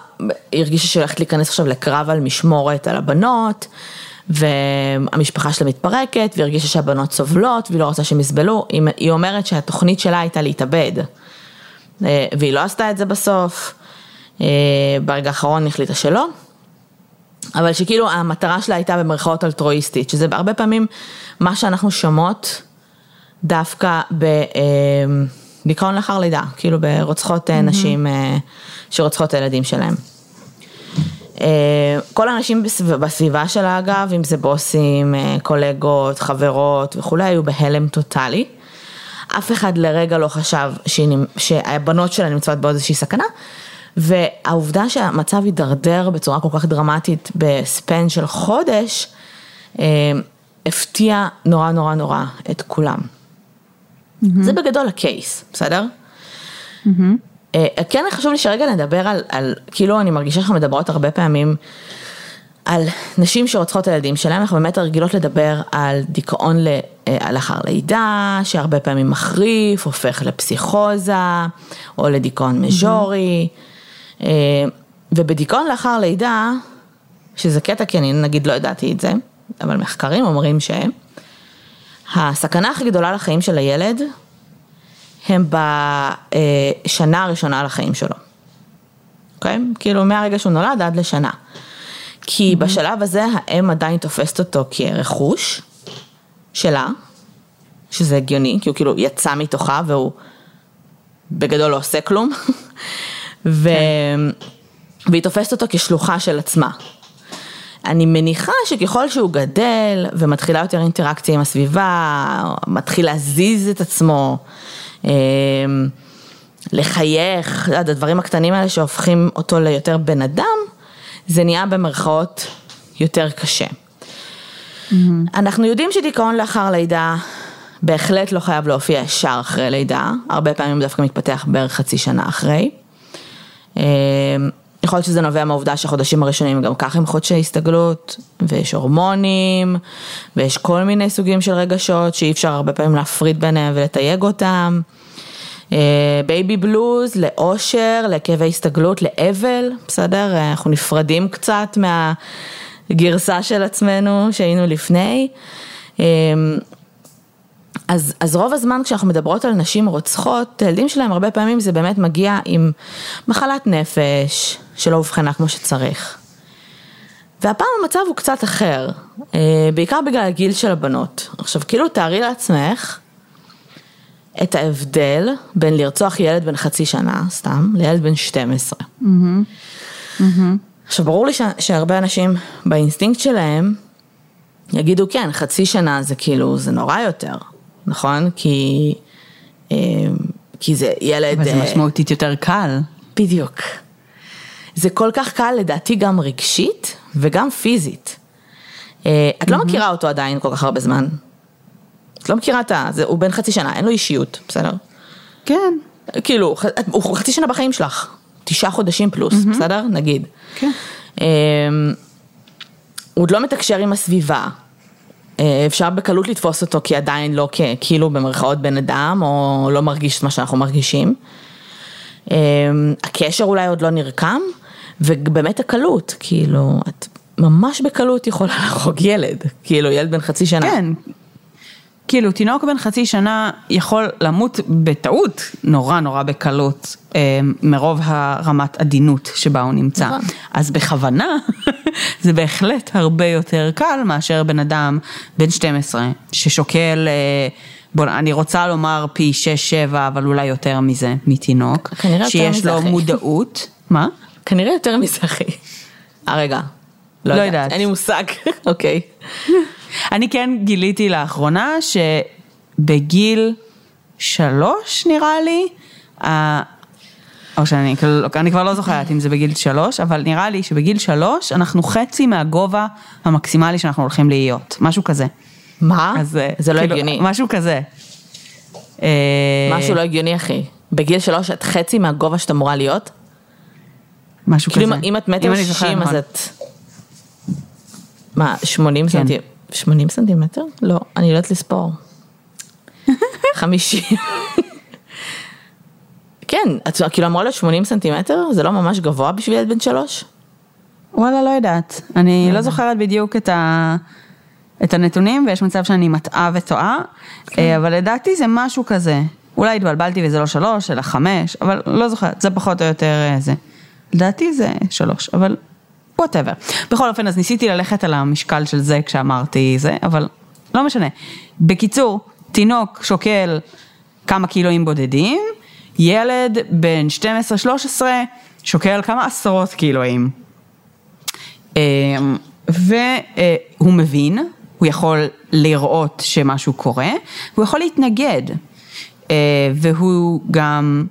היא הרגישה שהיא הולכת להיכנס עכשיו לקרב על משמורת על הבנות, והמשפחה שלה מתפרקת, והיא הרגישה שהבנות סובלות, והיא לא רוצה שהם יסבלו. היא, היא אומרת שהתוכנית שלה הייתה להתאבד, אה, והיא לא עשתה את זה בסוף. אה, ברגע האחרון החליטה שלא. אבל שכאילו המטרה שלה הייתה במרכאות אלטרואיסטית, שזה הרבה פעמים מה שאנחנו שומעות דווקא בדיכאון לאחר לידה, כאילו ברוצחות mm-hmm. נשים אה, שרוצחות את הילדים שלהם. אה, כל האנשים בסביבה, שלה אגב, אם זה בוסים, קולגות, חברות וכולי, היו בהלם טוטאלי. אף אחד לרגע לא חשב שהבנות שלה נמצאות באיזושהי סכנה, והעובדה שהמצב הידרדר בצורה כל כך דרמטית בספן של חודש, הפתיע נורא נורא נורא את כולם. Mm-hmm. זה בגדול הקייס, בסדר? Mm-hmm. כן חשוב לי שרגע נדבר על, על, כאילו אני מרגישה שאנחנו מדברות הרבה פעמים על נשים שרוצחות את הילדים שלהם, אנחנו באמת רגילות לדבר על דיכאון לאחר לידה, שהרבה פעמים מחריף, הופך לפסיכוזה, או לדיכאון מז'ורי, mm-hmm. ובדיכאון לאחר לידה, שזה קטע כי אני נגיד לא ידעתי את זה, אבל מחקרים אומרים שהסכנה הכי גדולה לחיים של הילד הם בשנה הראשונה לחיים שלו. אוקיי? Okay? כאילו מהרגע שהוא נולד עד לשנה. כי mm-hmm. בשלב הזה האם עדיין תופסת אותו כרכוש שלה, שזה הגיוני, כי הוא כאילו יצא מתוכה והוא בגדול לא עושה כלום, ו... כן. והיא תופסת אותו כשלוחה של עצמה. אני מניחה שככל שהוא גדל ומתחילה יותר אינטראקציה עם הסביבה, מתחיל להזיז את עצמו, לחייך, הדברים הקטנים האלה שהופכים אותו ליותר בן אדם, זה נהיה במרכאות יותר קשה. Mm-hmm. אנחנו יודעים שדיכאון לאחר לידה בהחלט לא חייב להופיע ישר אחרי לידה, הרבה פעמים דווקא מתפתח בערך חצי שנה אחרי. יכול להיות שזה נובע מהעובדה שהחודשים הראשונים גם ככה הם חודשי הסתגלות, ויש הורמונים, ויש כל מיני סוגים של רגשות שאי אפשר הרבה פעמים להפריד ביניהם ולתייג אותם. baby blues, לאושר, לכאבי הסתגלות, לאבל, בסדר? אנחנו נפרדים קצת מהגרסה של עצמנו שהיינו לפני. אז, אז רוב הזמן כשאנחנו מדברות על נשים רוצחות, הילדים שלהם הרבה פעמים זה באמת מגיע עם מחלת נפש שלא אובחנה כמו שצריך. והפעם המצב הוא קצת אחר, בעיקר בגלל הגיל של הבנות. עכשיו כאילו תארי לעצמך את ההבדל בין לרצוח ילד בן חצי שנה, סתם, לילד בן 12. Mm-hmm. Mm-hmm. עכשיו ברור לי ש, שהרבה אנשים באינסטינקט שלהם יגידו כן, חצי שנה זה כאילו, זה נורא יותר. נכון? כי, אה, כי זה ילד... אבל זה אה, משמעותית יותר קל. בדיוק. זה כל כך קל לדעתי גם רגשית וגם פיזית. אה, את לא מכירה אותו עדיין כל כך הרבה זמן. את לא מכירה את ה... הוא בן חצי שנה, אין לו אישיות, בסדר? כן. כאילו, הוא חצי שנה בחיים שלך, תשעה חודשים פלוס, בסדר? נגיד. כן. הוא עוד לא מתקשר עם הסביבה, אפשר בקלות לתפוס אותו כי עדיין לא כאילו במרכאות בן אדם, או לא מרגיש את מה שאנחנו מרגישים. אה, הקשר אולי עוד לא נרקם, ובאמת הקלות, כאילו, את ממש בקלות יכולה להרוג ילד, כאילו ילד בן חצי שנה. כן. כאילו תינוק בן חצי שנה יכול למות בטעות נורא נורא בקלות אה, מרוב הרמת עדינות שבה הוא נמצא. נכון. אז בכוונה זה בהחלט הרבה יותר קל מאשר בן אדם בן 12 ששוקל, אה, בוא, אני רוצה לומר פי 6-7 אבל אולי יותר מזה מתינוק, שיש לו מודעות. מה? כנראה יותר מזה אחי. אה רגע. לא, לא יודעת. אין לי מושג. אוקיי. אני כן גיליתי לאחרונה שבגיל שלוש נראה לי, או שאני אני כבר לא זוכרת אם זה בגיל שלוש, אבל נראה לי שבגיל שלוש אנחנו חצי מהגובה המקסימלי שאנחנו הולכים להיות, משהו כזה. מה? אז, זה לא כאילו, הגיוני. משהו כזה. אה, משהו לא הגיוני אחי. בגיל שלוש את חצי מהגובה שאת אמורה להיות. משהו כאילו כזה. אם- אם את מטר שישים אז נכון. את... מה, 80 כן. סנטימטר? 80 סנטימטר? לא, אני לא יודעת לספור. 50. כן, את כאילו אמורה להיות 80 סנטימטר? זה לא ממש גבוה בשביל ילד בן שלוש? וואלה, לא יודעת. אני לא זוכרת בדיוק את, ה... את הנתונים, ויש מצב שאני מטעה וטועה, אה, אבל לדעתי זה משהו כזה. אולי התבלבלתי וזה לא שלוש, אלא חמש, אבל לא זוכרת, זה פחות או יותר אה, זה. לדעתי זה שלוש, אבל whatever. בכל אופן, אז ניסיתי ללכת על המשקל של זה כשאמרתי זה, אבל לא משנה. בקיצור, תינוק שוקל כמה קילואים בודדים, ילד בן 12-13 שוקל כמה עשרות קילואים. אמ, והוא מבין, הוא יכול לראות שמשהו קורה, הוא יכול להתנגד, אה, והוא גם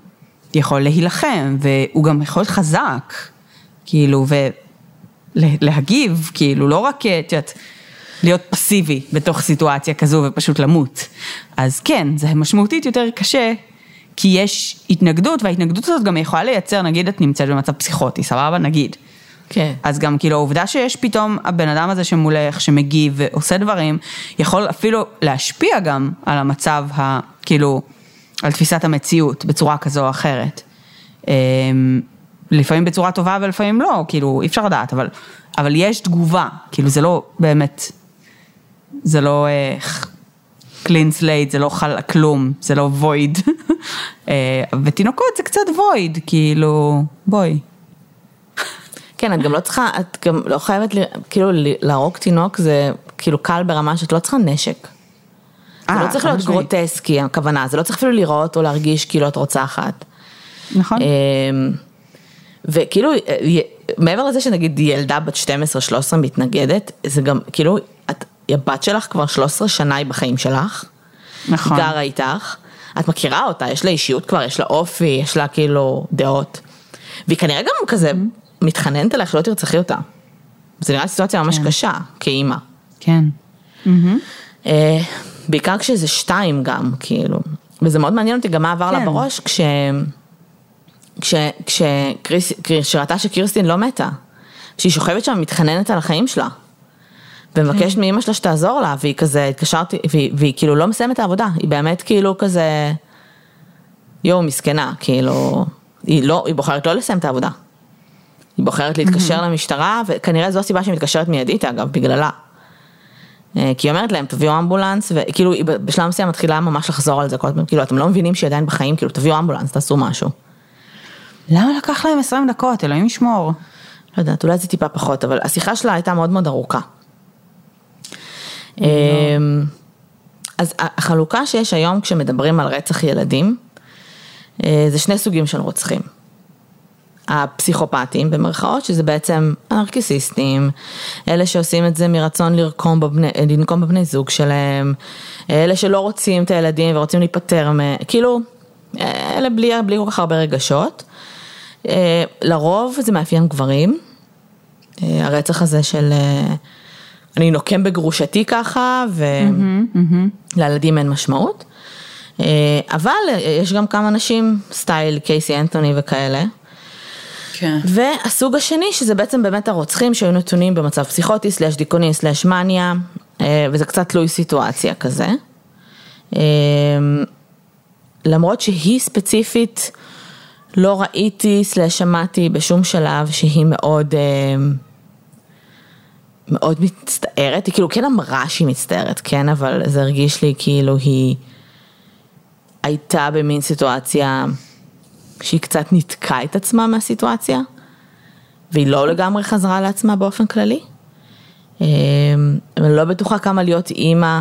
יכול להילחם, והוא גם יכול להיות חזק, כאילו, ולהגיב, כאילו, לא רק, את יודעת, להיות פסיבי בתוך סיטואציה כזו ופשוט למות. אז כן, זה משמעותית יותר קשה, כי יש התנגדות, וההתנגדות הזאת גם יכולה לייצר, נגיד את נמצאת במצב פסיכוטי, סבבה? נגיד. כן. אז גם כאילו העובדה שיש פתאום הבן אדם הזה שמולך, שמגיב ועושה דברים, יכול אפילו להשפיע גם על המצב, ה, כאילו, על תפיסת המציאות בצורה כזו או אחרת. אמ, לפעמים בצורה טובה ולפעמים לא, כאילו אי אפשר לדעת, אבל, אבל יש תגובה, כאילו זה לא באמת, זה לא clean slate, זה לא חל כלום, זה לא void. ותינוקות זה קצת void, כאילו, בואי. כן, את גם לא צריכה, את גם לא חייבת, כאילו, להרוג תינוק זה כאילו קל ברמה שאת לא צריכה נשק. זה אה, לא צריך חד להיות. גרוטסקי, הכוונה, זה לא צריך אפילו לראות או להרגיש כאילו את רוצחת. נכון. וכאילו, אה, מעבר לזה שנגיד ילדה בת 12-13 מתנגדת, זה גם, כאילו, את, הבת שלך כבר 13 שנה היא בחיים שלך, נכון. גרה איתך, את מכירה אותה, יש לה אישיות כבר, יש לה אופי, יש לה כאילו דעות. והיא כנראה גם כזה Mm-hmm. מתחננת אלייך שלא תרצחי אותה. זה נראה סיטואציה ממש כן. קשה, כאימא. כן. אה, בעיקר כשזה שתיים גם, כאילו. וזה מאוד מעניין אותי גם מה עבר לה כן. בראש כש... כשראתה שקירסטין לא מתה. שהיא שוכבת שם מתחננת על החיים שלה. ומבקשת מאימא שלה שתעזור לה, והיא כזה, התקשרתי, והיא, והיא כאילו לא מסיימת את העבודה, היא באמת כאילו כזה, יואו, מסכנה, כאילו, היא לא, היא בוחרת לא לסיים את העבודה. היא בוחרת להתקשר למשטרה, וכנראה זו הסיבה שהיא מתקשרת מיידית אגב, בגללה. אה, כי היא אומרת להם, תביאו אמבולנס, וכאילו היא בשלב מסוים מתחילה ממש לחזור על זה כל הזמן, כאילו אתם לא מבינים שהיא עדיין בחיים, כאילו תביאו אמבולנס, תעשו משהו. למה לקח להם 20 דקות? אלוהים ישמור. לא יודעת, אולי זה טיפה פחות, אבל השיחה שלה הייתה מאוד מאוד ארוכה. אמ, אז החלוקה שיש היום כשמדברים על רצח ילדים, אה, זה שני סוגים של רוצחים. הפסיכופטים במרכאות, שזה בעצם אנרכיסיסטים, אלה שעושים את זה מרצון לרקום בבני, לנקום בבני זוג שלהם, אלה שלא רוצים את הילדים ורוצים להיפטר מהם, כאילו, אה, אלה בלי, בלי כל כך הרבה רגשות. אה, לרוב זה מאפיין גברים, אה, הרצח הזה של אה, אני נוקם בגרושתי ככה ולילדים אין משמעות, אבל יש גם כמה נשים, סטייל קייסי אנטוני וכאלה. כן. והסוג השני, שזה בעצם באמת הרוצחים שהיו נתונים במצב פסיכוטי, סלאש דיכאוני, סלאש מניה, וזה קצת תלוי סיטואציה כזה. למרות שהיא ספציפית, לא ראיתי, סלאש שמעתי בשום שלב שהיא מאוד, אה, מאוד מצטערת, היא כאילו כן אמרה שהיא מצטערת, כן, אבל זה הרגיש לי כאילו היא הייתה במין סיטואציה שהיא קצת ניתקה את עצמה מהסיטואציה, והיא לא לגמרי חזרה לעצמה באופן כללי. אה, אני לא בטוחה כמה להיות אימא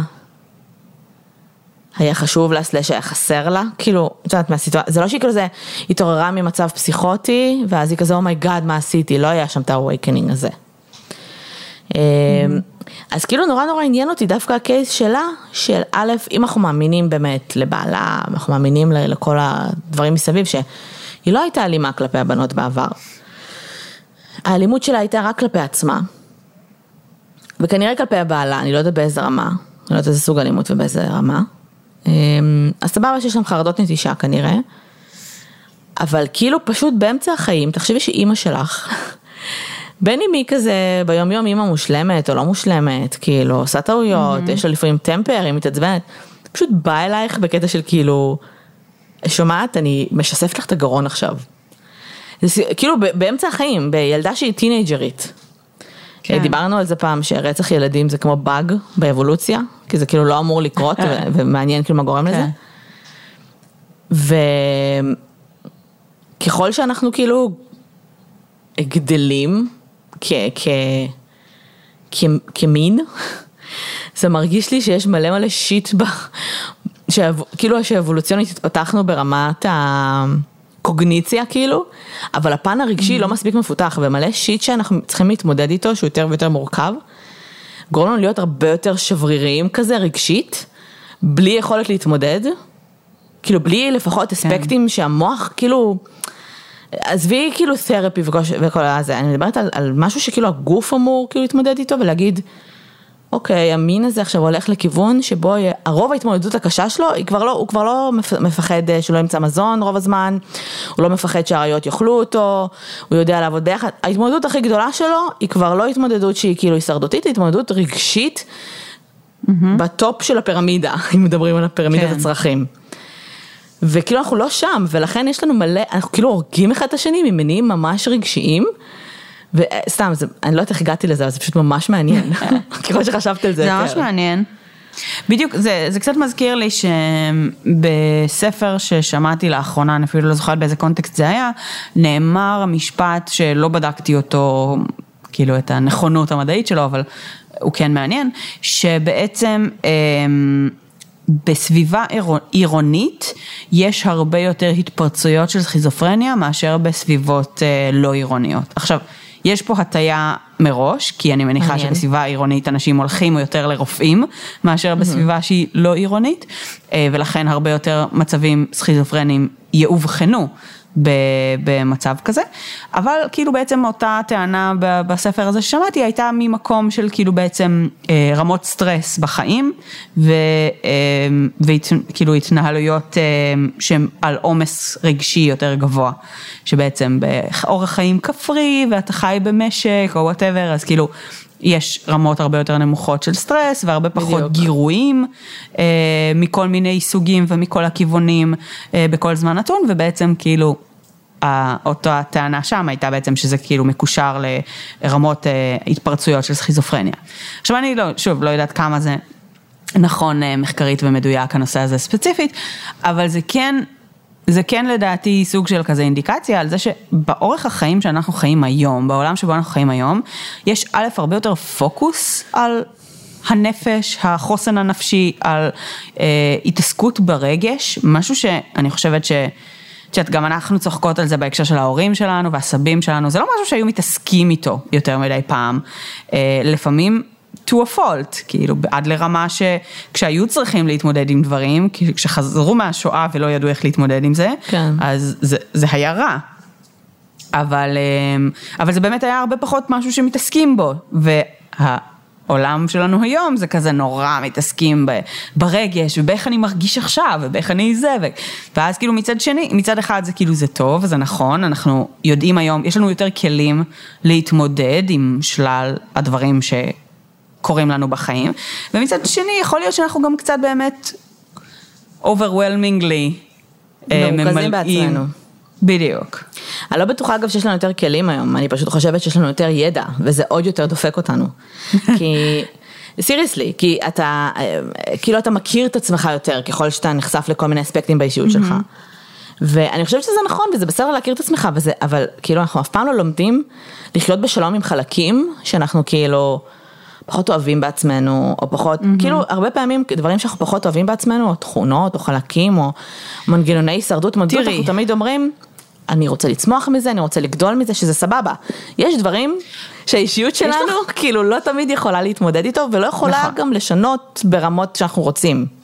היה חשוב לה, slash היה חסר לה, כאילו, את יודעת, מהסיטואציה, זה לא שהיא כזה זה התעוררה ממצב פסיכוטי, ואז היא כזה, oh my God, מה עשיתי, לא היה שם את ה-awakening הזה. אה, אז כאילו נורא נורא עניין אותי דווקא הקייס שלה, של א', אם אנחנו מאמינים באמת לבעלה, אנחנו מאמינים לכל הדברים מסביב, שהיא לא הייתה אלימה כלפי הבנות בעבר. האלימות שלה הייתה רק כלפי עצמה, וכנראה כלפי הבעלה, אני לא יודעת באיזה רמה, אני לא יודעת איזה סוג אלימות ובאיזה רמה. אמ, אז סבבה שיש להם חרדות נטישה כנראה, אבל כאילו פשוט באמצע החיים, תחשבי שאימא שלך, בין אם היא כזה ביום יום אימא מושלמת או לא מושלמת, כאילו עושה טעויות, יש לה לפעמים טמפר, היא מתעצבנת, פשוט באה אלייך בקטע של כאילו, שומעת, אני משספת לך את הגרון עכשיו. זה כאילו באמצע החיים, בילדה שהיא טינג'רית. כן. דיברנו על זה פעם, שרצח ילדים זה כמו באג באבולוציה, כי זה כאילו לא אמור לקרות, ו- ומעניין כאילו מה גורם לזה. כן. וככל שאנחנו כאילו גדלים כ- כ- כ- כמין, זה מרגיש לי שיש מלא מלא שיט, ב... שאב... כאילו שאבולוציונית התפתחנו ברמת הקוגניציה כאילו, אבל הפן הרגשי לא מספיק מפותח, ומלא שיט שאנחנו צריכים להתמודד איתו, שהוא יותר ויותר מורכב, גורם לנו להיות הרבה יותר שבריריים כזה רגשית, בלי יכולת להתמודד, כאילו בלי לפחות אספקטים שהמוח כאילו, עזבי כאילו תרפי וכל, וכל הזה, אני מדברת על, על משהו שכאילו הגוף אמור כאילו להתמודד איתו ולהגיד, אוקיי, המין הזה עכשיו הולך לכיוון שבו הרוב ההתמודדות הקשה שלו, היא כבר לא, הוא כבר לא מפ- מפחד אה, שהוא לא ימצא מזון רוב הזמן, הוא לא מפחד שהאריות יאכלו אותו, הוא יודע לעבוד ביחד, ההתמודדות הכי גדולה שלו היא כבר לא התמודדות שהיא כאילו הישרדותית, היא התמודדות רגשית בטופ של הפירמידה, אם מדברים על הפירמידת כן. הצרכים. וכאילו אנחנו לא שם, ולכן יש לנו מלא, אנחנו כאילו הורגים אחד את השני ממניעים ממש רגשיים. וסתם, זה, אני לא יודעת איך הגעתי לזה, אבל זה פשוט ממש מעניין. ככל שחשבתי על זה זה יותר. ממש מעניין. בדיוק, זה, זה קצת מזכיר לי שבספר ששמעתי לאחרונה, אני אפילו לא זוכרת באיזה קונטקסט זה היה, נאמר המשפט שלא בדקתי אותו, כאילו את הנכונות המדעית שלו, אבל הוא כן מעניין, שבעצם אמ, בסביבה עירו- עירונית יש הרבה יותר התפרצויות של סכיזופרניה מאשר בסביבות אה, לא עירוניות. עכשיו, יש פה הטיה מראש, כי אני מניחה מעניין. שבסביבה עירונית אנשים הולכים יותר לרופאים מאשר בסביבה שהיא לא עירונית, אה, ולכן הרבה יותר מצבים סכיזופרניים יאובחנו. במצב כזה, אבל כאילו בעצם אותה טענה בספר הזה ששמעתי הייתה ממקום של כאילו בעצם אה, רמות סטרס בחיים וכאילו התנהלויות אה, שהן על עומס רגשי יותר גבוה, שבעצם באורח חיים כפרי ואתה חי במשק או whatever, אז כאילו יש רמות הרבה יותר נמוכות של סטרס והרבה פחות בדיוק. גירויים אה, מכל מיני סוגים ומכל הכיוונים אה, בכל זמן נתון, ובעצם כאילו אותה טענה שם הייתה בעצם שזה כאילו מקושר לרמות אה, התפרצויות של סכיזופרניה. עכשיו אני לא, שוב, לא יודעת כמה זה נכון אה, מחקרית ומדויק הנושא הזה ספציפית, אבל זה כן, זה כן לדעתי סוג של כזה אינדיקציה על זה שבאורך החיים שאנחנו חיים היום, בעולם שבו אנחנו חיים היום, יש א', הרבה יותר פוקוס על הנפש, החוסן הנפשי, על אה, התעסקות ברגש, משהו שאני חושבת ש... את יודעת, גם אנחנו צוחקות על זה בהקשר של ההורים שלנו והסבים שלנו, זה לא משהו שהיו מתעסקים איתו יותר מדי פעם. אה, לפעמים to a fault, כאילו עד לרמה שכשהיו צריכים להתמודד עם דברים, כשחזרו מהשואה ולא ידעו איך להתמודד עם זה, כן. אז זה, זה היה רע. אבל, אה, אבל זה באמת היה הרבה פחות משהו שמתעסקים בו. והעולם שלנו היום זה כזה נורא מתעסקים ב- ברגש ובאיך אני מרגיש עכשיו ובאיך אני זה. ו... ואז כאילו מצד שני, מצד אחד זה כאילו זה טוב, זה נכון, אנחנו יודעים היום, יש לנו יותר כלים להתמודד עם שלל הדברים שקורים לנו בחיים. ומצד שני יכול להיות שאנחנו גם קצת באמת overwhelmingly אה, מרוכזים בעצמנו. בדיוק. אני לא בטוחה אגב שיש לנו יותר כלים היום, אני פשוט חושבת שיש לנו יותר ידע, וזה עוד יותר דופק אותנו. כי, סיריוסלי, כי אתה, אה, כאילו אתה מכיר את עצמך יותר ככל שאתה נחשף לכל מיני אספקטים באישיות שלך. ואני חושבת שזה נכון, וזה בסדר להכיר את עצמך, וזה, אבל כאילו אנחנו אף פעם לא לומדים לחיות בשלום עם חלקים שאנחנו כאילו פחות אוהבים בעצמנו, או פחות, כאילו הרבה פעמים דברים שאנחנו פחות אוהבים בעצמנו, או תכונות, או חלקים, או מנגנוני הישרדות, תראי. אנחנו תמיד אומרים, אני רוצה לצמוח מזה, אני רוצה לגדול מזה, שזה סבבה. יש דברים שהאישיות שלנו כאילו לא תמיד יכולה להתמודד איתו, ולא יכולה נכון. גם לשנות ברמות שאנחנו רוצים.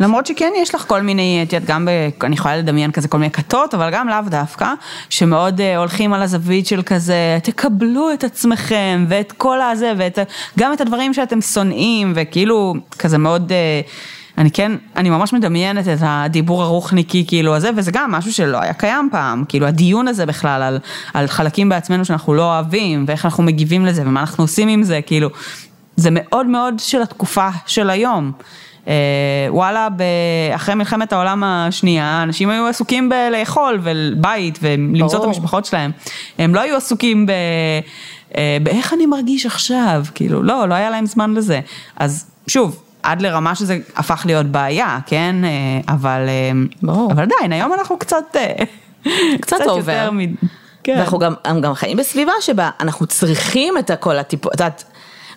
למרות שכן יש לך כל מיני, את יודעת, גם, ב, אני יכולה לדמיין כזה כל מיני כתות, אבל גם לאו דווקא, שמאוד אה, הולכים על הזווית של כזה, תקבלו את עצמכם, ואת כל הזה, ואת, ה- גם את הדברים שאתם שונאים, וכאילו, כזה מאוד, אה, אני כן, אני ממש מדמיינת את הדיבור הרוחניקי כאילו הזה, וזה גם משהו שלא היה קיים פעם, כאילו הדיון הזה בכלל על, על חלקים בעצמנו שאנחנו לא אוהבים, ואיך אנחנו מגיבים לזה, ומה אנחנו עושים עם זה, כאילו, זה מאוד מאוד של התקופה של היום. אה, וואלה, אחרי מלחמת העולם השנייה, אנשים היו עסוקים בלאכול ובית ולמצוא את המשפחות שלהם. הם לא היו עסוקים ב... אה, באיך אני מרגיש עכשיו, כאילו, לא, לא היה להם זמן לזה. אז שוב, עד לרמה שזה הפך להיות בעיה, כן? אה, אבל, ברור. אבל עדיין, היום אנחנו קצת, קצת אובר. מ... כן. ואנחנו גם, גם חיים בסביבה שבה אנחנו צריכים את הכל הטיפול, את יודעת,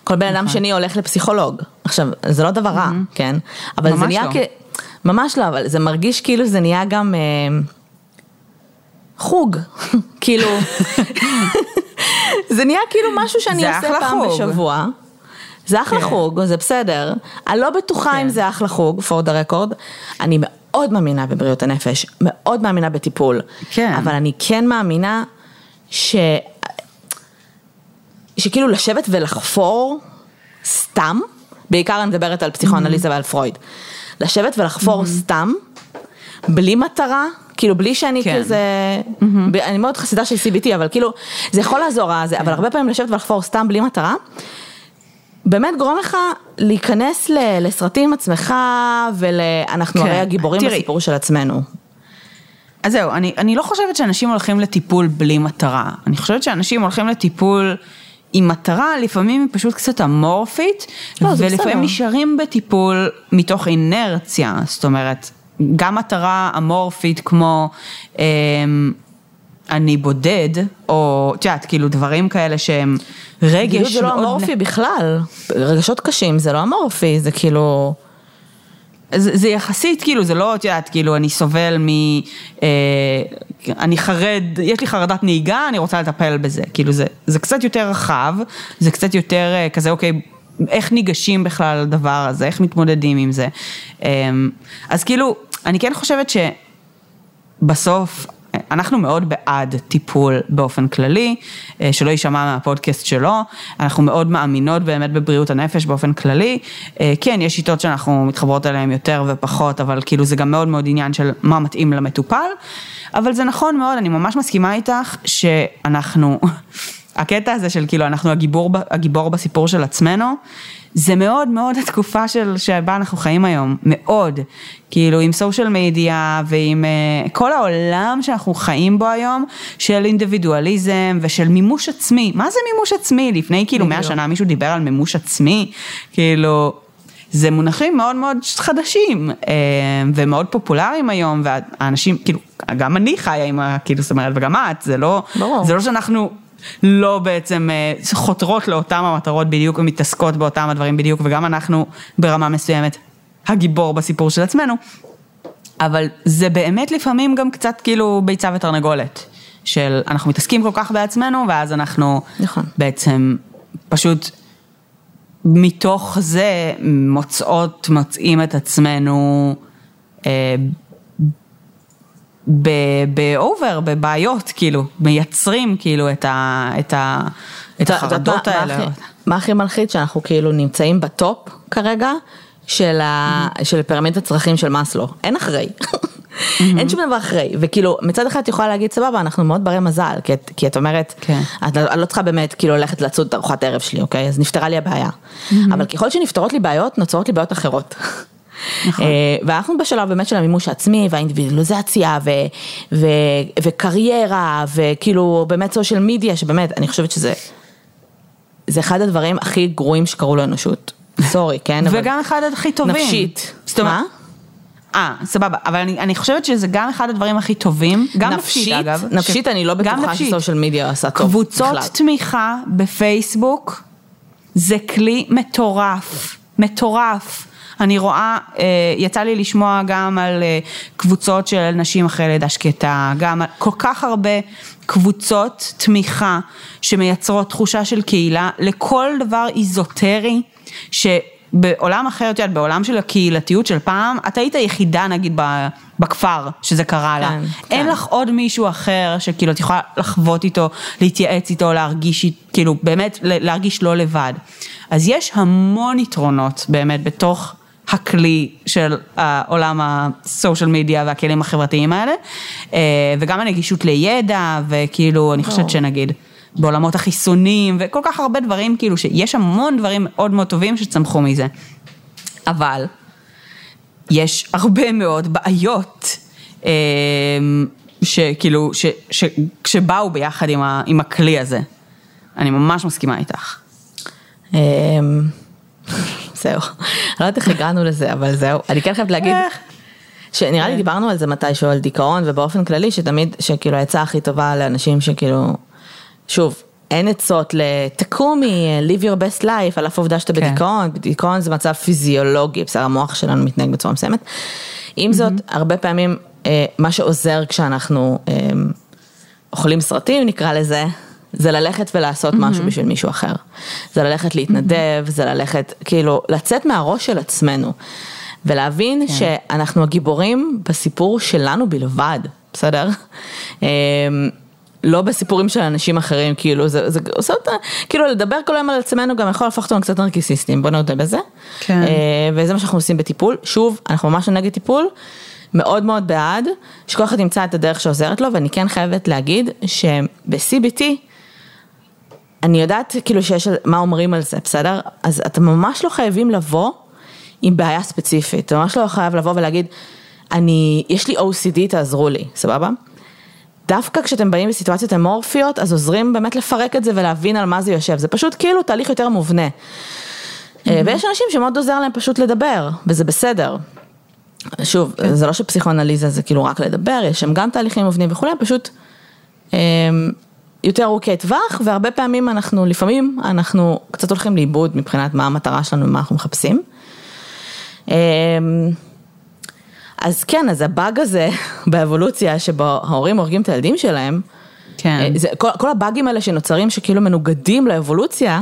כל בן אדם נכון. שני הולך לפסיכולוג. עכשיו, זה לא דבר רע, כן? אבל זה נהיה לא. כ... ממש לא, אבל זה מרגיש כאילו זה נהיה גם אה, חוג, כאילו, זה נהיה כאילו משהו שאני עושה פעם. בשבוע. זה אחלה כן. חוג, זה בסדר. אני לא בטוחה כן. אם זה אחלה חוג, for the record. אני מאוד מאמינה בבריאות הנפש, מאוד מאמינה בטיפול. כן. אבל אני כן מאמינה ש... שכאילו לשבת ולחפור סתם, בעיקר אני מדברת על פסיכואנליזה ועל פרויד, לשבת ולחפור סתם, בלי מטרה, כאילו בלי שאני כן. כזה, אני מאוד חסידה של CBT, אבל כאילו, זה יכול לעזור, הזה, אבל כן. הרבה פעמים לשבת ולחפור סתם בלי מטרה, באמת גורם לך להיכנס לסרטים עם עצמך, ואנחנו כן. הרי הגיבורים תראי. בסיפור של עצמנו. אז זהו, אני, אני לא חושבת שאנשים הולכים לטיפול בלי מטרה, אני חושבת שאנשים הולכים לטיפול... עם מטרה לפעמים היא פשוט קצת אמורפית, לא, ולפעמים נשארים בטיפול מתוך אינרציה, זאת אומרת, גם מטרה אמורפית כמו אה, אני בודד, או את יודעת, כאילו דברים כאלה שהם רגש זה לא אמורפי בכלל, רגשות קשים זה לא אמורפי, זה כאילו... זה, זה יחסית, כאילו, זה לא, את יודעת, כאילו, אני סובל מ... אה, אני חרד, יש לי חרדת נהיגה, אני רוצה לטפל בזה. כאילו, זה, זה קצת יותר רחב, זה קצת יותר אה, כזה, אוקיי, איך ניגשים בכלל לדבר הזה, איך מתמודדים עם זה. אה, אז כאילו, אני כן חושבת שבסוף אנחנו מאוד בעד טיפול באופן כללי, אה, שלא יישמע מהפודקאסט שלו, אנחנו מאוד מאמינות באמת בבריאות הנפש באופן כללי, אה, כן, יש שיטות שאנחנו מתחברות אליהן יותר ופחות, אבל כאילו זה גם מאוד מאוד עניין של מה מתאים למטופל, אבל זה נכון מאוד, אני ממש מסכימה איתך שאנחנו, הקטע הזה של כאילו אנחנו הגיבור, הגיבור בסיפור של עצמנו, זה מאוד מאוד התקופה של, שבה אנחנו חיים היום, מאוד. כאילו עם סושיאל מדיה ועם uh, כל העולם שאנחנו חיים בו היום, של אינדיבידואליזם ושל מימוש עצמי. מה זה מימוש עצמי? לפני כאילו מאה שנה מישהו דיבר על מימוש עצמי, כאילו... זה מונחים מאוד מאוד חדשים uh, ומאוד פופולריים היום והאנשים, כאילו, גם אני חיה עם ה... כאילו, זאת אומרת, וגם את, זה לא, ברור. זה לא שאנחנו לא בעצם אה, חותרות לאותם המטרות בדיוק ומתעסקות באותם הדברים בדיוק, וגם אנחנו ברמה מסוימת הגיבור בסיפור של עצמנו, אבל זה באמת לפעמים גם קצת כאילו ביצה ותרנגולת, של אנחנו מתעסקים כל כך בעצמנו, ואז אנחנו נכון. בעצם פשוט מתוך זה מוצאות, מוצאים את עצמנו אה, באובר, בבעיות, כאילו, מייצרים כאילו את, ה, את, ה, את החרדות האלה. מה, מה הכי מלחיץ? שאנחנו כאילו נמצאים בטופ כרגע של, ה, של פירמידת הצרכים של מאסלו, אין אחרי. אין שום דבר אחרי, וכאילו מצד אחד את יכולה להגיד סבבה אנחנו מאוד ברי מזל, כי את, כי את אומרת, כן. את, את לא צריכה באמת כאילו ללכת לצוד את ארוחת הערב שלי, אוקיי? אז נפתרה לי הבעיה. אבל ככל שנפתרות לי בעיות, נוצרות לי בעיות אחרות. נכון. אה, ואנחנו בשלב באמת של המימוש העצמי והאינדיבידואליזציה ו, ו, וקריירה וכאילו באמת סושיאל מדיה שבאמת אני חושבת שזה זה אחד הדברים הכי גרועים שקרו לאנושות. סורי, כן? וגם אחד הכי טובים. נפשית. מה? אה, סבבה, אבל אני, אני חושבת שזה גם אחד הדברים הכי טובים, גם נפשית, נפשית אגב. נפשית, אני לא בטוחה שסושיאל מדיה עשה טוב קבוצות בכלל. תמיכה בפייסבוק זה כלי מטורף, מטורף. אני רואה, אה, יצא לי לשמוע גם על אה, קבוצות של נשים אחרי לידה שקטה, גם על כל כך הרבה קבוצות תמיכה שמייצרות תחושה של קהילה לכל דבר איזוטרי ש... בעולם אחר, את יודעת, בעולם של הקהילתיות של פעם, את היית היחידה נגיד בכפר שזה קרה לה. כן, אין כן. לך עוד מישהו אחר שכאילו את יכולה לחוות איתו, להתייעץ איתו, להרגיש, כאילו באמת להרגיש לא לבד. אז יש המון יתרונות באמת בתוך הכלי של העולם הסושיאל מדיה והכלים החברתיים האלה, אה, וגם הנגישות לידע, וכאילו, אני חושבת שנגיד, בעולמות החיסונים, וכל כך הרבה דברים, כאילו, שיש המון דברים מאוד מאוד טובים שצמחו מזה. אבל, יש הרבה מאוד בעיות. אה, שכאילו, ש, ש, שבאו ביחד עם, ה, עם הכלי הזה. אני ממש מסכימה איתך. זהו, אני לא יודעת איך הגענו לזה, אבל זהו, אני כן חייבת להגיד, שנראה לי דיברנו על זה מתישהו, על דיכאון, ובאופן כללי, שתמיד, שכאילו העצה הכי טובה לאנשים שכאילו, שוב, אין עצות לתקומי, live your best life, על אף העובדה שאתה כן. בדיכאון, דיכאון זה מצב פיזיולוגי, בסדר, המוח שלנו מתנהג בצורה מסוימת. עם זאת, הרבה פעמים, אה, מה שעוזר כשאנחנו אה, אוכלים סרטים, נקרא לזה, זה ללכת ולעשות משהו בשביל מישהו אחר. זה ללכת להתנדב, זה ללכת, כאילו, לצאת מהראש של עצמנו. ולהבין שאנחנו הגיבורים בסיפור שלנו בלבד, בסדר? אה, לא בסיפורים של אנשים אחרים, כאילו, זה, זה עושה אותה, כאילו, לדבר כל היום על עצמנו גם יכול להפוך אותנו קצת נרקיסיסטים, בוא נודה בזה. כן. אה, וזה מה שאנחנו עושים בטיפול. שוב, אנחנו ממש נגד טיפול, מאוד מאוד בעד, שכל אחד ימצא את הדרך שעוזרת לו, ואני כן חייבת להגיד שב-CBT, אני יודעת כאילו שיש, מה אומרים על זה, בסדר? אז אתם ממש לא חייבים לבוא עם בעיה ספציפית, אתה ממש לא חייב לבוא ולהגיד, אני, יש לי OCD, תעזרו לי, סבבה? דווקא כשאתם באים בסיטואציות אמורפיות, אז עוזרים באמת לפרק את זה ולהבין על מה זה יושב, זה פשוט כאילו תהליך יותר מובנה. אה, ויש אנשים שמאוד עוזר להם פשוט לדבר, וזה בסדר. שוב, זה לא שפסיכואנליזה זה כאילו רק לדבר, יש שם גם תהליכים מובנים וכולי, פשוט אה, יותר ארוכי טווח, והרבה פעמים אנחנו, לפעמים אנחנו קצת הולכים לאיבוד מבחינת מה המטרה שלנו ומה אנחנו מחפשים. אה, אז כן, אז הבאג הזה באבולוציה, שבו ההורים הורגים את הילדים שלהם, כן. אה, זה, כל, כל הבאגים האלה שנוצרים שכאילו מנוגדים לאבולוציה,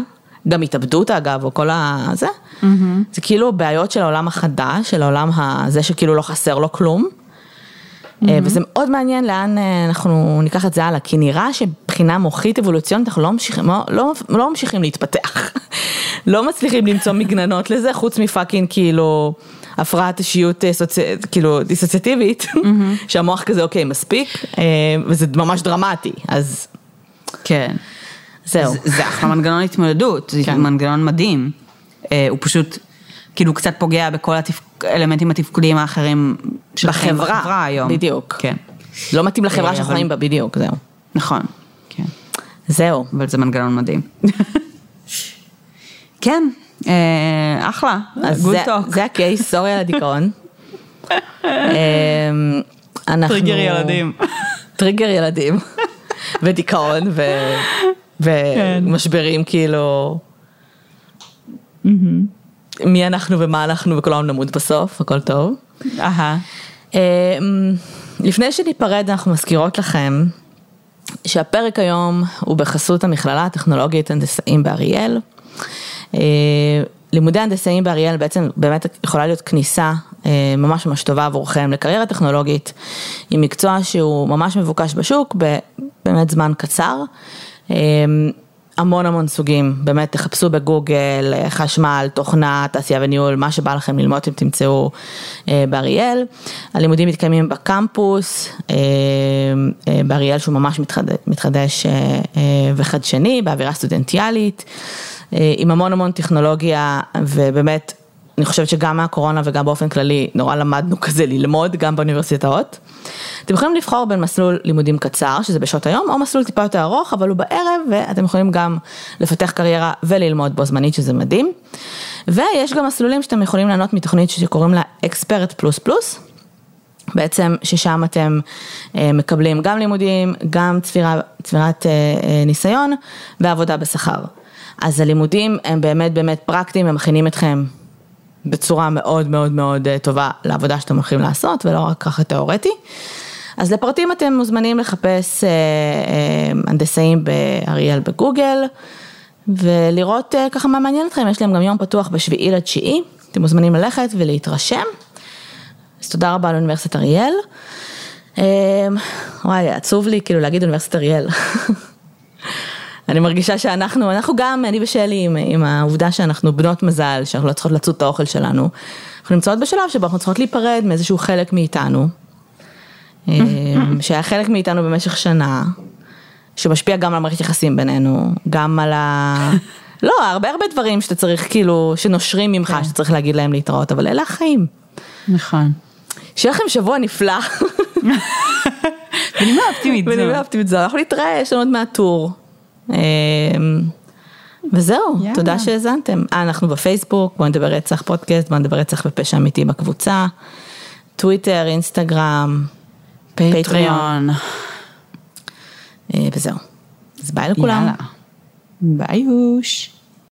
גם התאבדות אגב, או כל ה... זה, mm-hmm. זה כאילו בעיות של העולם החדש, של העולם הזה שכאילו לא חסר לו כלום. Mm-hmm. וזה מאוד מעניין לאן אה, אנחנו ניקח את זה הלאה, כי נראה שבחינה מוחית אבולוציונית אנחנו לא ממשיכים, לא, לא, לא ממשיכים להתפתח. לא מצליחים למצוא מגננות לזה, חוץ מפאקינג כאילו הפרעת אישיות אה, סוצ... כאילו דיסוציאטיבית, mm-hmm. שהמוח כזה אוקיי מספיק, וזה ממש דרמטי, אז כן. זהו. זה, זה אחלה מנגנון התמודדות, זה כן. מנגנון מדהים. הוא פשוט, כאילו קצת פוגע בכל האלמנטים התפקודיים האחרים בחברה, בחברה היום. בדיוק. כן. לא מתאים לחברה אה, שאנחנו אבל- חיים בה, בדיוק, זהו. נכון, כן. זהו. אבל זה מנגנון מדהים. כן, אה, אחלה, אז good זה- talk. זה ה case, sorry על הדיכאון. אמ, אנחנו... טריגר ילדים. טריגר ילדים. ודיכאון ו- כן. ומשברים כאילו. מי אנחנו ומה אנחנו וכולנו נמות בסוף, הכל טוב. אהה. אמ, לפני שניפרד אנחנו מזכירות לכם שהפרק היום הוא בחסות המכללה הטכנולוגית הנדסאים באריאל. אה, לימודי הנדסאים באריאל בעצם באמת יכולה להיות כניסה אה, ממש ממש טובה עבורכם לקריירה טכנולוגית עם מקצוע שהוא ממש מבוקש בשוק באמת זמן קצר. המון המון סוגים, באמת תחפשו בגוגל, אה, חשמל, תוכנה, תעשייה וניהול, מה שבא לכם ללמוד אתם תמצאו אה, באריאל. הלימודים מתקיימים בקמפוס, אה, אה, באריאל שהוא ממש מתחדש, מתחדש אה, אה, וחדשני, באווירה סטודנטיאלית, אה, עם המון המון טכנולוגיה ובאמת אני חושבת שגם מהקורונה וגם באופן כללי נורא למדנו כזה ללמוד גם באוניברסיטאות. אתם יכולים לבחור בין מסלול לימודים קצר, שזה בשעות היום, או מסלול טיפה יותר ארוך, אבל הוא בערב, ואתם יכולים גם לפתח קריירה וללמוד בו זמנית, שזה מדהים. ויש גם מסלולים שאתם יכולים לענות מתוכנית שקוראים לה אקספרט פלוס פלוס. בעצם ששם אתם אה, מקבלים גם לימודים, גם צבירה, צבירת אה, אה, ניסיון ועבודה בשכר. אז הלימודים הם באמת באמת פרקטיים, הם מכינים אתכם בצורה מאוד מאוד מאוד אה, טובה לעבודה שאתם הולכים לעשות ולא רק ככה תיאורטי. אז לפרטים אתם מוזמנים לחפש אה, אה, הנדסאים באריאל בגוגל ולראות ככה מה מעניין אתכם, יש להם גם יום פתוח בשביעי לתשיעי, אתם מוזמנים ללכת ולהתרשם. אז תודה רבה לאוניברסיטת אריאל. וואי, עצוב לי כאילו להגיד אוניברסיטת אריאל. אני מרגישה שאנחנו, אנחנו גם, אני ושלי, עם, עם העובדה שאנחנו בנות מזל, שאנחנו לא צריכות לצוד את האוכל שלנו, אנחנו נמצאות בשלב שבו אנחנו צריכות להיפרד מאיזשהו חלק מאיתנו, אה, שהיה חלק מאיתנו במשך שנה, שמשפיע גם על מערכת יחסים בינינו, גם על ה... לא, הרבה הרבה דברים שאתה צריך כאילו, שנושרים ממך, כן. שאתה צריך להגיד להם להתראות, אבל אלה החיים. נכון. שיהיה לכם שבוע נפלא. בנימה אופטימית זו. בנימה אופטימית זו, אנחנו נתראה, יש לנו עוד מעט טור. אמ, וזהו, יאללה. תודה שהאזנתם. אה, אנחנו בפייסבוק, בואו נדבר רצח פודקאסט, בואו נדבר רצח ופשע אמיתי בקבוצה. טוויטר, אינסטגרם, פטריון. אה, וזהו. אז ביי לכולם. יאללה. ביוש.